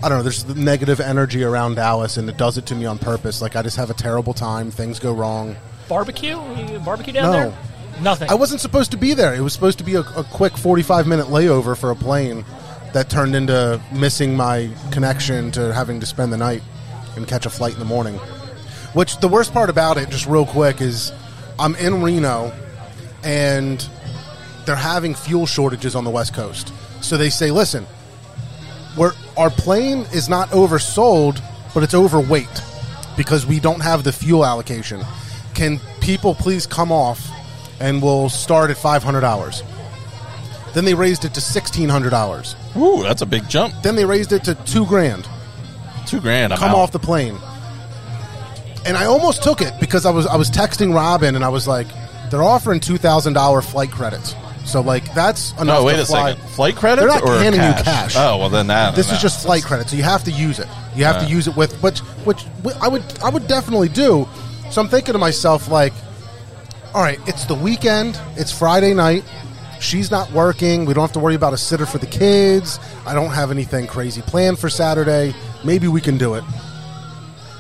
I don't know. There's the negative energy around Dallas, and it does it to me on purpose. Like I just have a terrible time. Things go wrong. Barbecue? You barbecue down No. there? Nothing. I wasn't supposed to be there. It was supposed to be a, a quick 45 minute layover for a plane that turned into missing my connection to having to spend the night and catch a flight in the morning. Which the worst part about it, just real quick, is I'm in Reno and they're having fuel shortages on the West Coast. So they say, listen, we're, our plane is not oversold, but it's overweight because we don't have the fuel allocation. Can people please come off and we'll start at $500? Then they raised it to $1,600. ooh, that's a big jump. Then they raised it to two grand. Two grand. I'm Come out. off the plane. And I almost took it because I was I was texting Robin and I was like, they're offering two thousand dollar flight credits. So like that's enough. No, wait to a fly. second. Flight credits They're not or handing cash? you cash. Oh well, then that. This is just flight credit, so you have to use it. You have to use it with which which I would I would definitely do. So I'm thinking to myself like, all right, it's the weekend. It's Friday night. She's not working. We don't have to worry about a sitter for the kids. I don't have anything crazy planned for Saturday. Maybe we can do it.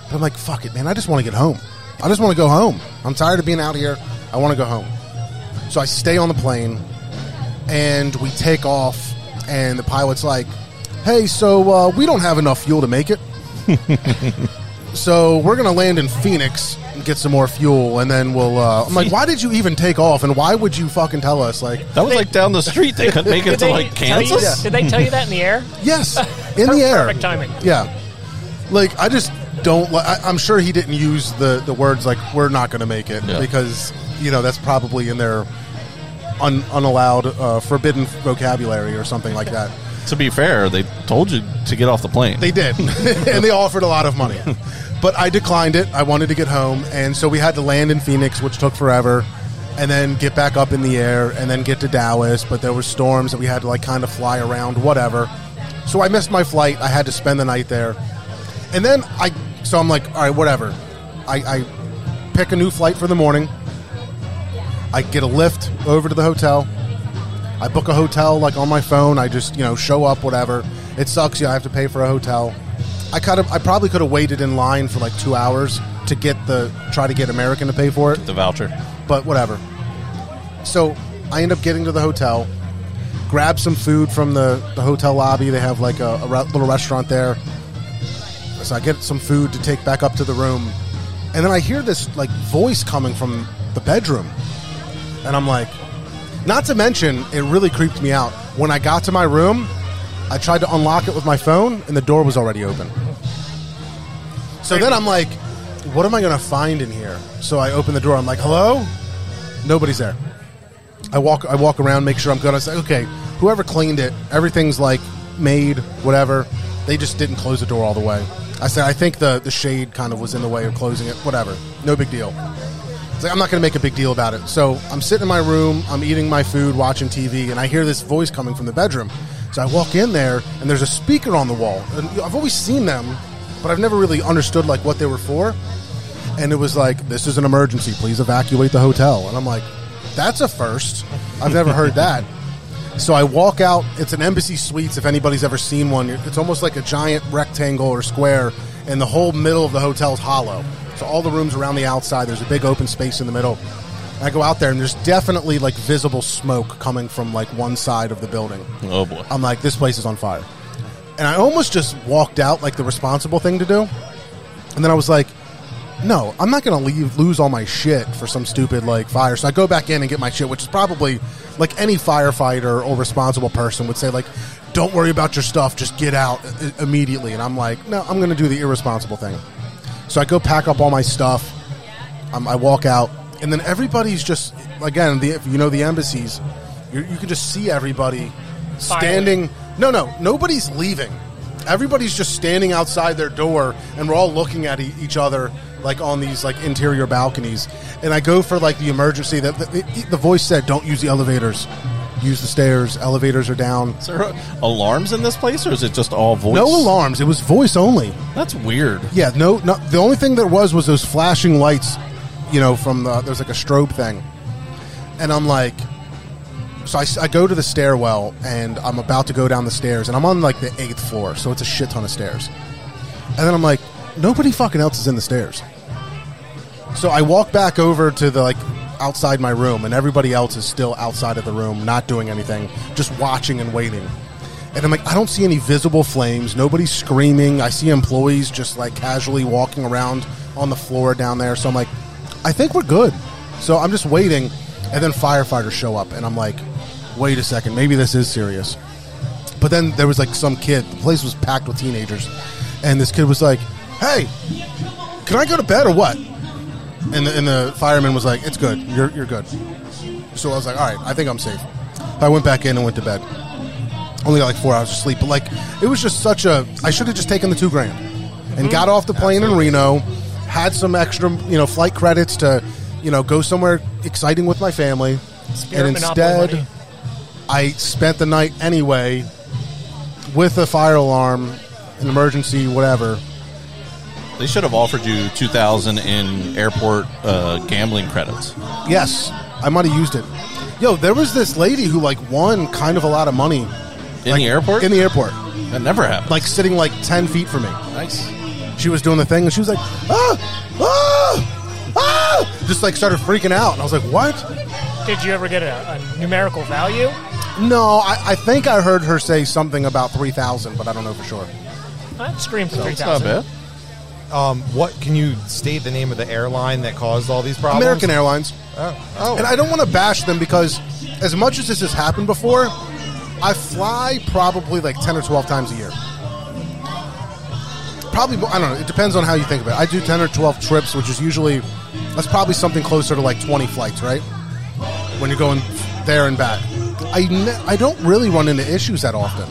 But I'm like, fuck it, man. I just want to get home. I just want to go home. I'm tired of being out here. I want to go home. So I stay on the plane and we take off and the pilot's like hey so uh, we don't have enough fuel to make it so we're gonna land in phoenix and get some more fuel and then we'll uh, i'm like why did you even take off and why would you fucking tell us like that was like down the street. They couldn't make it to like tell you- Kansas. Did they tell you that in the air? yes in the air Perfect timing. yeah like i just don't. li- I, I'm sure he didn't use the the words like "we're not going to make it" Yeah. because you know that's probably in their un, unallowed, uh, forbidden vocabulary or something like that. To be fair, they told you to get off the plane. They did, and they offered a lot of money, but I declined it. I wanted to get home, and so we had to land in Phoenix, which took forever, and then get back up in the air, and then get to Dallas. But there were storms that we had to like kind of fly around, whatever. So I missed my flight. I had to spend the night there, and then I. So I'm like, all right, whatever. I, I pick a new flight for the morning. I get a lift over to the hotel. I book a hotel like on my phone. I just you know show up, whatever. It sucks. Yeah, I have to pay for a hotel. I could have. I probably could have waited in line for like two hours to get the try to get American to pay for it, the voucher. but whatever. So I end up getting to the hotel, grab some food from the, the hotel lobby. They have like a, a re- little restaurant there. So I get some food to take back up to the room, and then I hear this like voice coming from the bedroom, and I'm like, not to mention, it really creeped me out. When I got to my room, I tried to unlock it with my phone, and the door was already open. So then I'm like, what am I going to find in here? So I open the door. I'm like, hello? Nobody's there. I walk I walk around, make sure I'm good. I say, okay, whoever cleaned it, everything's like made, whatever. They just didn't close the door all the way. I said, I think the, the shade kind of was in the way of closing it. Whatever. No big deal. It's like, I'm not going to make a big deal about it. So I'm sitting in my room, I'm eating my food, watching TV, and I hear this voice coming from the bedroom. So I walk in there, and there's a speaker on the wall. And I've always seen them, but I've never really understood like what they were for. And it was like, "This is an emergency. Please evacuate the hotel." And I'm like, "That's a first. I've never heard that." So I walk out. It's an Embassy Suites. If anybody's ever seen one, it's almost like a giant rectangle or square, and the whole middle of the hotel is hollow. So all the rooms around the outside, there's a big open space in the middle. And I go out there, and there's definitely like visible smoke coming from like one side of the building. Oh boy. I'm like, this place is on fire. And I almost just walked out like the responsible thing to do. And then I was like, no, I'm not going to leave lose all my shit for some stupid like fire. So I go back in and get my shit, which is probably like any firefighter or responsible person would say like, don't worry about your stuff, just get out i- immediately. And I'm like, no, I'm going to do the irresponsible thing. So I go pack up all my stuff. Um, I walk out, and then everybody's just again, the, if you know the embassies, you you can just see everybody standing. No, no, nobody's leaving. Everybody's just standing outside their door, and we're all looking at e- each other like on these like interior balconies. And I go for like the emergency. That the, the voice said, "Don't use the elevators. Use the stairs. Elevators are down." Is there alarms in this place, or is it just all voice? No alarms. It was voice only. That's weird. Yeah, no, no. The only thing there was was those flashing lights, you know, from the there's like a strobe thing, and I'm like, so I, I go to the stairwell and I'm about to go down the stairs, and I'm on like the eighth floor, so it's a shit ton of stairs, and then I'm like, nobody fucking else is in the stairs, so I walk back over to the like outside my room, and everybody else is still outside of the room, not doing anything, just watching and waiting. And I'm like, I don't see any visible flames. Nobody's screaming. I see employees just like casually walking around on the floor down there. So I'm like, I think we're good. So I'm just waiting. And then firefighters show up. And I'm like, wait a second. Maybe this is serious. But then there was like some kid. The place was packed with teenagers. And this kid was like, hey, can I go to bed or what? And the, and the fireman was like, it's good. You're, you're good. So I was like, all right, I think I'm safe. I went back in and went to bed only got like four hours of sleep, but like it was just such a. I should have just taken the two grand and mm-hmm. got off the plane in Reno, had some extra, you know, flight credits to, you know, go somewhere exciting with my family, Spirit and instead, money. I spent the night anyway with a fire alarm, an emergency, whatever. They should have offered you two thousand in airport uh, gambling credits. Yes, I might have used it. Yo, there was this lady who like won kind of a lot of money In like, the airport? In the airport, That never happened. like sitting like ten feet from me. nice. she was doing the thing and she was like, ah, ah, ah, just like started freaking out. And I was like, what? Did you ever get a, a numerical value? No, I, I think I heard her say something about 3,000, but I don't know for sure. That screamed for three It's not thousand. Um, what can you state the name of the airline that caused all these problems? American Airlines. Oh, oh. And I don't want to bash them because as much as this has happened before, I fly probably like 10 or 12 times a year. probably I don't know. It depends on how you think of it. I do ten or twelve trips, which is usually that's probably something closer to like twenty flights, right? When you're going there and back. I ne- I don't really run into issues that often,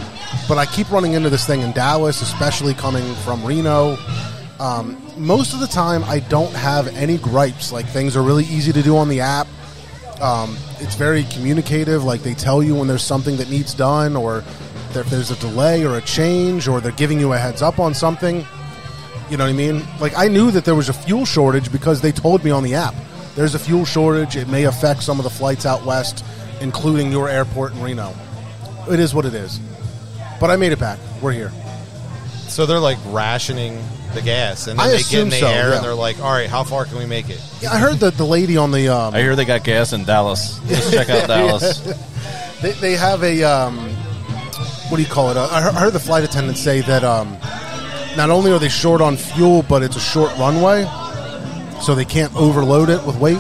but I keep running into this thing in Dallas, especially coming from Reno. Um, most of the time, I don't have any gripes. Like things are really easy to do on the app. Um, it's very communicative. Like they tell you when there's something that needs done, or if there's a delay or a change, or they're giving you a heads up on something. You know what I mean? Like I knew that there was a fuel shortage because they told me on the app. There's a fuel shortage. It may affect some of the flights out west, including your airport in Reno. It is what it is. But I made it back. We're here. So they're like rationing the gas, and then I they get in assume the so, air, yeah. and they're like, "All right, how far can we make it?" Yeah, I heard that the lady on the um, I hear they got gas in Dallas. Let's check out Dallas. They, they have a um, what do you call it? Uh, I heard- I heard the flight attendant say that um, not only are they short on fuel, but it's a short runway, so they can't overload it with weight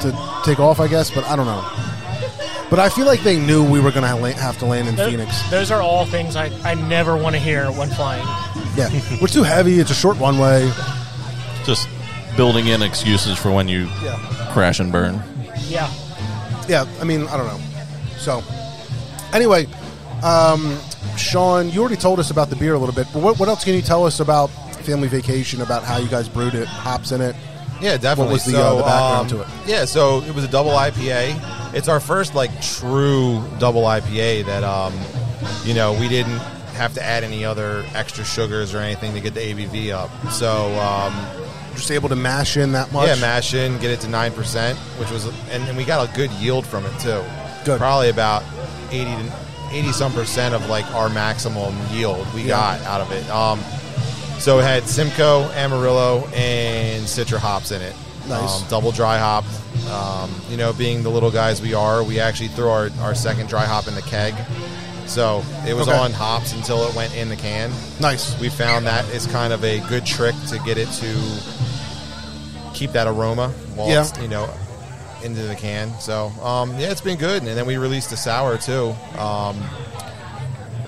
to take off. I guess, but I don't know. But I feel like they knew we were going to have to land in Tho- Phoenix. Those are all things I, I never want to hear when flying. Yeah, we're too heavy. It's a short runway. Just building in excuses for when you Yeah. crash and burn. Yeah. Yeah, I mean, I don't know. So, anyway, um, Sean, you already told us about the beer a little bit, but what, what else can you tell us about Family Vacation, about how you guys brewed it, hops in it? Yeah, definitely. What was the, so, uh, the background um, to it? Yeah, so it was a double IPA. It's our first like true double IPA that um, you know we didn't have to add any other extra sugars or anything to get the ABV up. So um, Just able to mash in that much? yeah, mash in, get it to nine percent, which was, and, and we got a good yield from it too. Good. Probably about eighty to eighty some percent of like our maximum yield we Yeah. got out of it. Um, so it had Simcoe, Amarillo, and Citra hops in it. Nice. Um, double dry hop. Um, you know, being the little guys we are, we actually threw our, our second dry hop in the keg. So it was Okay. on hops until it went in the can. Nice. We found that is kind of a good trick to get it to keep that aroma while Yeah. it's, you know, into the can. So um, yeah, it's been good. And then we released a sour too. Um,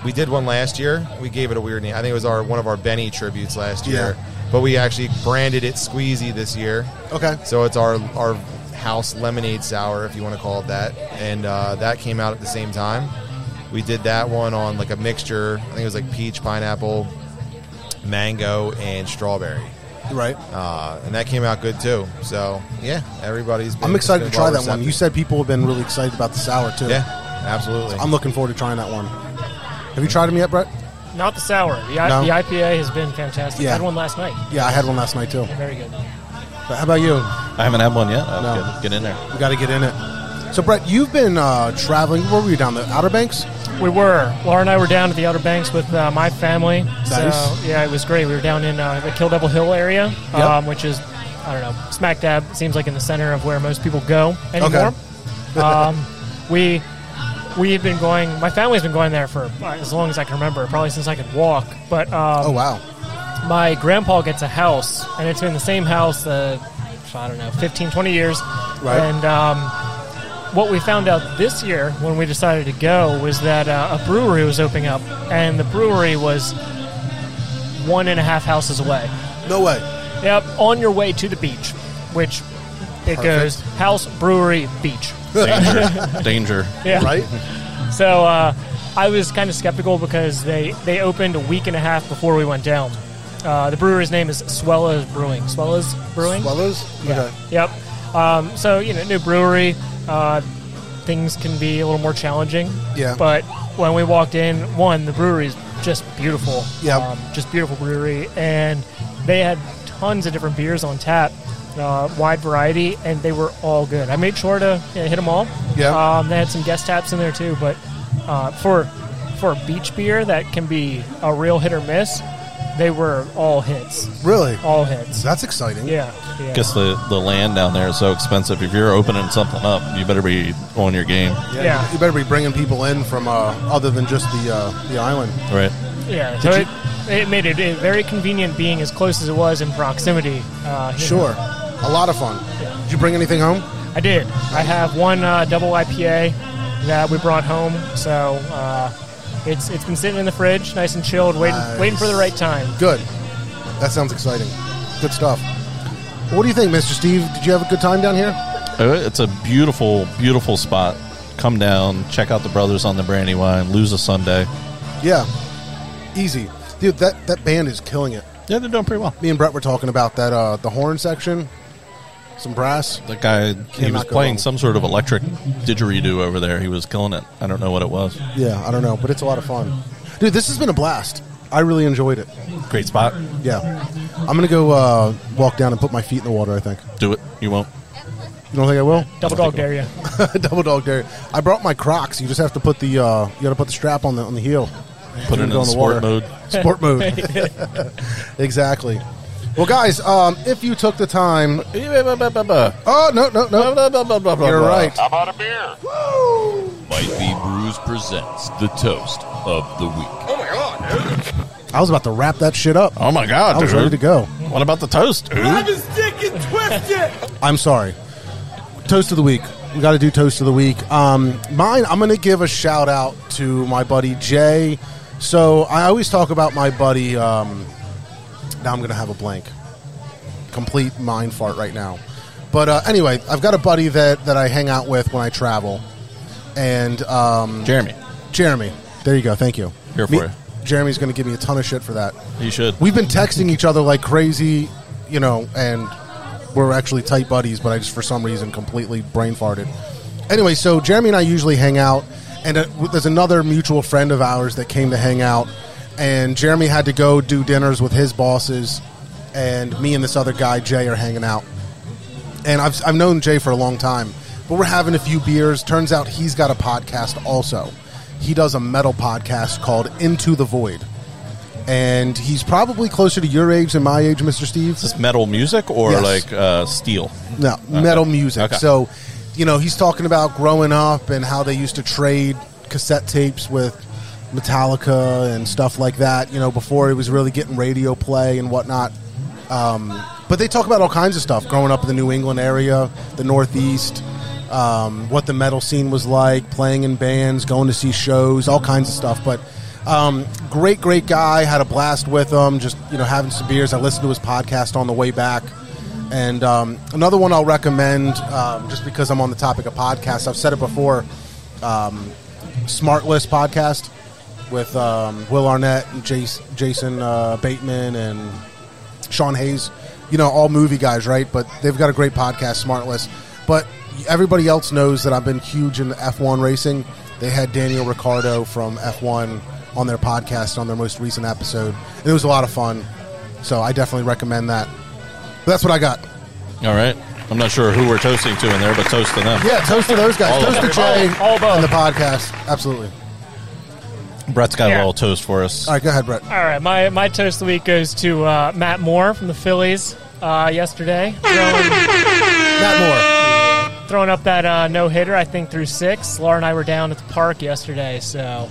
we did one last year. We gave it a weird name. I think it was our one of our Benny tributes last year. Yeah. But we actually branded it Squeezy this year. Okay. So it's our our house lemonade sour, if you want to call it that, and uh, that came out at the same time. We did that one on like a mixture. I think it was like peach, pineapple, mango, and strawberry, Right. uh, and that came out good too. So yeah, everybody's. Been, I'm excited to try well that one. You said people have been really excited about the sour, too. yeah, absolutely. I'm looking forward to trying that one. Have you tried them yet, Brett? Not the sour. The, No? the IPA has been fantastic. Yeah. I had one last night. Yeah, I had one last night, too. Very good. But how about you? I haven't had one yet. I'll No. get, get in there. We got to get in it. So, Brett, you've been uh, traveling. Where were you down the Outer Banks? We were. Laura and I were down at the Outer Banks with uh, my family. Nice. So, yeah, it was great. We were down in uh, the Kill Devil Hill area, Yep. um, which is, I don't know, smack dab, seems like in the center of where most people go anymore. um, we. We've been going. My family's been going there for as long as I can remember, probably since I could walk. But um, Oh, wow. my grandpa gets a house, and it's been the same house, uh, I don't know, 15, 20 years. Right. And um, what we found out this year when we decided to go was that uh, a brewery was opening up, and the brewery was one and a half houses away. No way. Yep, on your way to the beach, which it Perfect. goes house, brewery, beach. Danger. Danger. Yeah. Right? So uh, I was kind of skeptical because they, they opened a week and a half before we went down. Uh, the brewery's name is Swella's Brewing. Swella's Brewing? Swallows? Yeah. Okay. Yep. Um, so, you know, new brewery. Uh, things can be a little more challenging. Yeah. But when we walked in, one, the brewery's just beautiful. Yep. Um, just beautiful brewery. And they had tons of different beers on tap, uh, wide variety, and they were all good. I made sure to you know, hit them all. Yeah. Um, they had some guest taps in there too, but uh, for for a beach beer that can be a real hit or miss, they were all hits. Really? All hits. That's exciting. Yeah. yeah. Guess the, the land down there is so expensive. If you're opening something up, you better be on your game. Yeah, Yeah. You, you better be bringing people in from uh, other than just the uh, the island. Right. Yeah, so it, it made it, it very convenient being as close as it was in proximity. Uh, Sure. know. A lot of fun. Did you bring anything home? I did. I have one uh, double IPA that we brought home, so uh, it's it's been sitting in the fridge, nice and chilled, waiting Nice. waiting for the right time. Good. That sounds exciting. Good stuff. What do you think, Mr. Steve? Did you have a good time down here? Uh, It's a beautiful, beautiful spot. Come down, check out the brothers on the Brandywine. Lose a Sunday. Yeah. Easy. Dude, that, that band is killing it. Yeah, they're doing pretty well. Me and Brett were talking about that uh, the horn section, some brass. The guy, he was playing wrong. some sort of electric didgeridoo over there. He was killing it. I don't know what it was. Yeah, I don't know, but it's a lot of fun. Dude, this has been a blast. I really enjoyed it. Great spot. Yeah. I'm going to go uh, walk down and put my feet in the water, I think. Do it. You won't. You don't think I will? Double dog dare you. Double dog dare. I brought my Crocs. You just have to put the uh, you got to put the strap on the on the heel. Put it in go sport water. mode. Sport mode. exactly. Well, guys, um, if you took the time, oh no no no, you're right. How about a beer? Woo! Might Be Brews presents the toast of the week. Oh my god, dude. I was about to wrap that shit up. Oh my god, I was dude. ready to go. What about the toast, dude? I'm sorry. Toast of the week. We got to do toast of the week. Um, mine. I'm going to give a shout out to my buddy Jay. So I always talk about my buddy. Um, now I'm going to have a blank. Complete mind fart right now. But uh, anyway, I've got a buddy that that I hang out with when I travel, and um, Jeremy, Jeremy. There you go. Thank you. Here for Me- you. Jeremy's going to give me a ton of shit for that. you should. We've been texting each other like crazy, you know, and we're actually tight buddies, but I just for some reason completely brain farted. Anyway, so Jeremy and I usually hang out, and uh, there's another mutual friend of ours that came to hang out, and Jeremy had to go do dinners with his bosses, and me and this other guy Jay are hanging out, and I've I've known Jay for a long time, but we're having a few beers. Turns out he's got a podcast also. He does a metal podcast called Into the Void. And he's probably closer to your age than my age, Mr. Steve. Is this metal music or Yes. like uh, steel? No, metal music. Okay. So, you know, he's talking about growing up and how they used to trade cassette tapes with Metallica and stuff like that, you know, before it was really getting radio play and whatnot. Um, but they talk about all kinds of stuff growing up in the New England area, the Northeast, um, what the metal scene was like, playing in bands, going to see shows, all kinds of stuff. But um, great, great guy. Had a blast with him. Just you know, having some beers. I listened to his podcast on the way back. And um, another one I'll recommend, um, just because I'm on the topic of podcasts. I've said it before. Um, SmartLess podcast with um, Will Arnett and Jace, Jason uh, Bateman and Sean Hayes. You know, all movie guys, right? But they've got a great podcast, SmartLess. But everybody else knows that I've been huge in F1 racing. They had Daniel Ricciardo from F1 on their podcast on their most recent episode. And it was a lot of fun. So I definitely recommend that. But that's what I got. All right. I'm not sure who we're toasting to in there, but toast to them. Yeah, toast to those guys. All toast to. Jay All of and the podcast. Absolutely. Brett's got a little toast for us. All right, go ahead, Brett. All right, my, my toast of the week goes to uh, Matt Moore from the Phillies uh, yesterday, throwing, Matt Moore. throwing up that uh, no hitter. I think through six. Laura and I were down at the park yesterday, so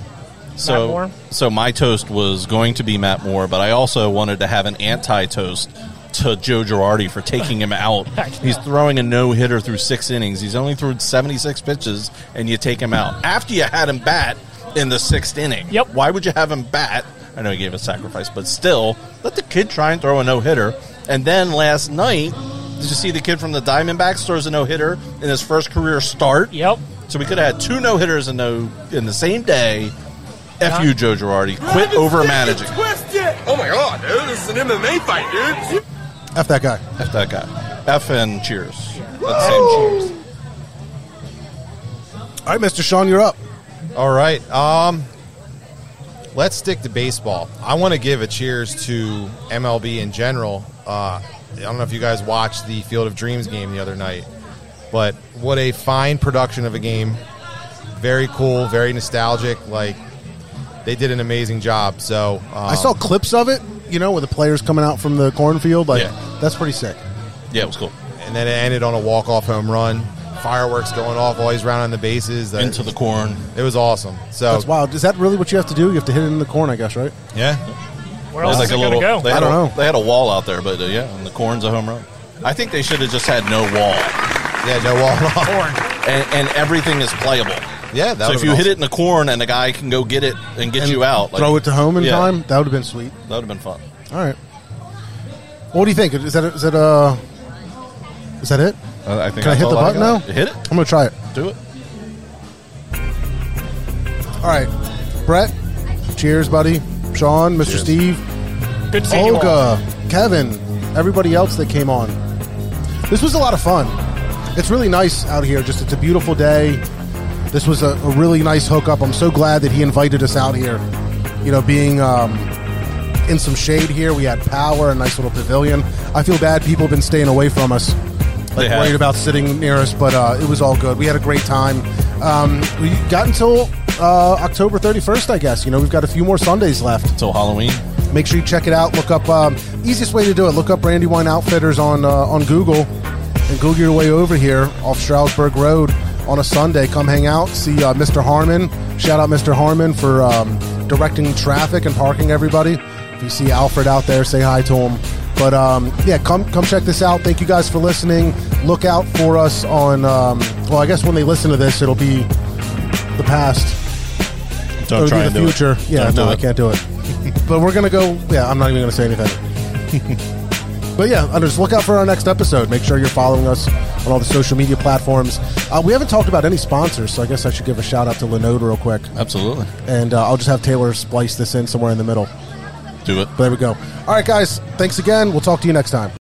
so, Matt Moore? so my toast was going to be Matt Moore, but I also wanted to have an anti-toast to Joe Girardi for taking him out. He's throwing a no hitter through six innings. He's only thrown 76 pitches, and you take him out after you had him bat in the sixth inning. Yep. Why would you have him bat? I know he gave a sacrifice, but still, let the kid try and throw a no hitter. And then last night, did you see the kid from the Diamondbacks throws a no hitter in his first career start? yep. So we could have had two no hitters in no in the same day. F you, Joe Girardi. Quit over managing. Oh my god, dude, this is an MMA fight, dude. F that guy. F that guy. F and cheers. That's the same cheers. All right, Mr. Sean, you're up. All right. Um, let's stick to baseball. I want to give a cheers to MLB in general. Uh, I don't know if you guys watched the Field of Dreams game the other night, but what a fine production of a game. Very cool, very nostalgic. Like they did an amazing job. So um, I saw clips of it, you know, with the players coming out from the cornfield. Like, Yeah. that's pretty sick. Yeah, it was cool. and then it ended on a walk off home run. Fireworks going off while he's rounding the bases. That- Into the corn. It was awesome. So That's wild. Is that really what you have to do? You have to hit it in the corn, I guess, right? yeah, Where else There's is it going to go? They I don't a, know. They had a wall out there, but uh, yeah, and the corn's a home run. I think they should have just had no wall, yeah, no wall at all. and, and everything is playable. Yeah, that so if you been hit it in the corn and the guy can go get it and get And you out, like, Throw it to home in yeah, time. That would have been sweet. That would have been fun. All right. What do you think? Is that is that uh is that it? Uh, I think Can I that's hit the all button now? Hit it. I'm gonna try it. Do it. All right, Brett. Cheers, buddy. Sean, Mr. Steve, Good to see you all. Olga, Kevin, everybody else that came on. This was a lot of fun. It's really nice out here. Just it's a beautiful day. This was a, a really nice hookup. I'm so glad that he invited us out here. You know, being um, in some shade here, we had power, a nice little pavilion. I feel bad people have been staying away from us, like have. worried about sitting near us, but uh, it was all good. We had a great time. Um, we got until uh, October 31st, I guess. You know, we've got a few more Sundays left. Till Halloween. Make sure you check it out. Look up um, easiest way to do it. Look up Brandywine Outfitters on uh, on Google and Google your way over here off Strasburg Road on a Sunday. Come hang out. See uh, Mr. Harmon. Shout out Mr. Harmon for um, directing traffic and parking everybody. If you see Alfred out there, say hi to him. But um, yeah, come come check this out. Thank you guys for listening. Look out for us on. Um, well, I guess when they listen to this, it'll be the past. Don't Or try be and the do future. it. Yeah, Don't no, I can't do it. but we're gonna go. Yeah, I'm not even gonna say anything. but yeah, just look out for our next episode. Make sure you're following us on all the social media platforms. Uh, we haven't talked about any sponsors, so I guess I should give a shout out to Linode real quick, Absolutely. and uh, I'll just have Taylor splice this in somewhere in the middle. Do it. There we go. All right, guys. Thanks again. We'll talk to you next time.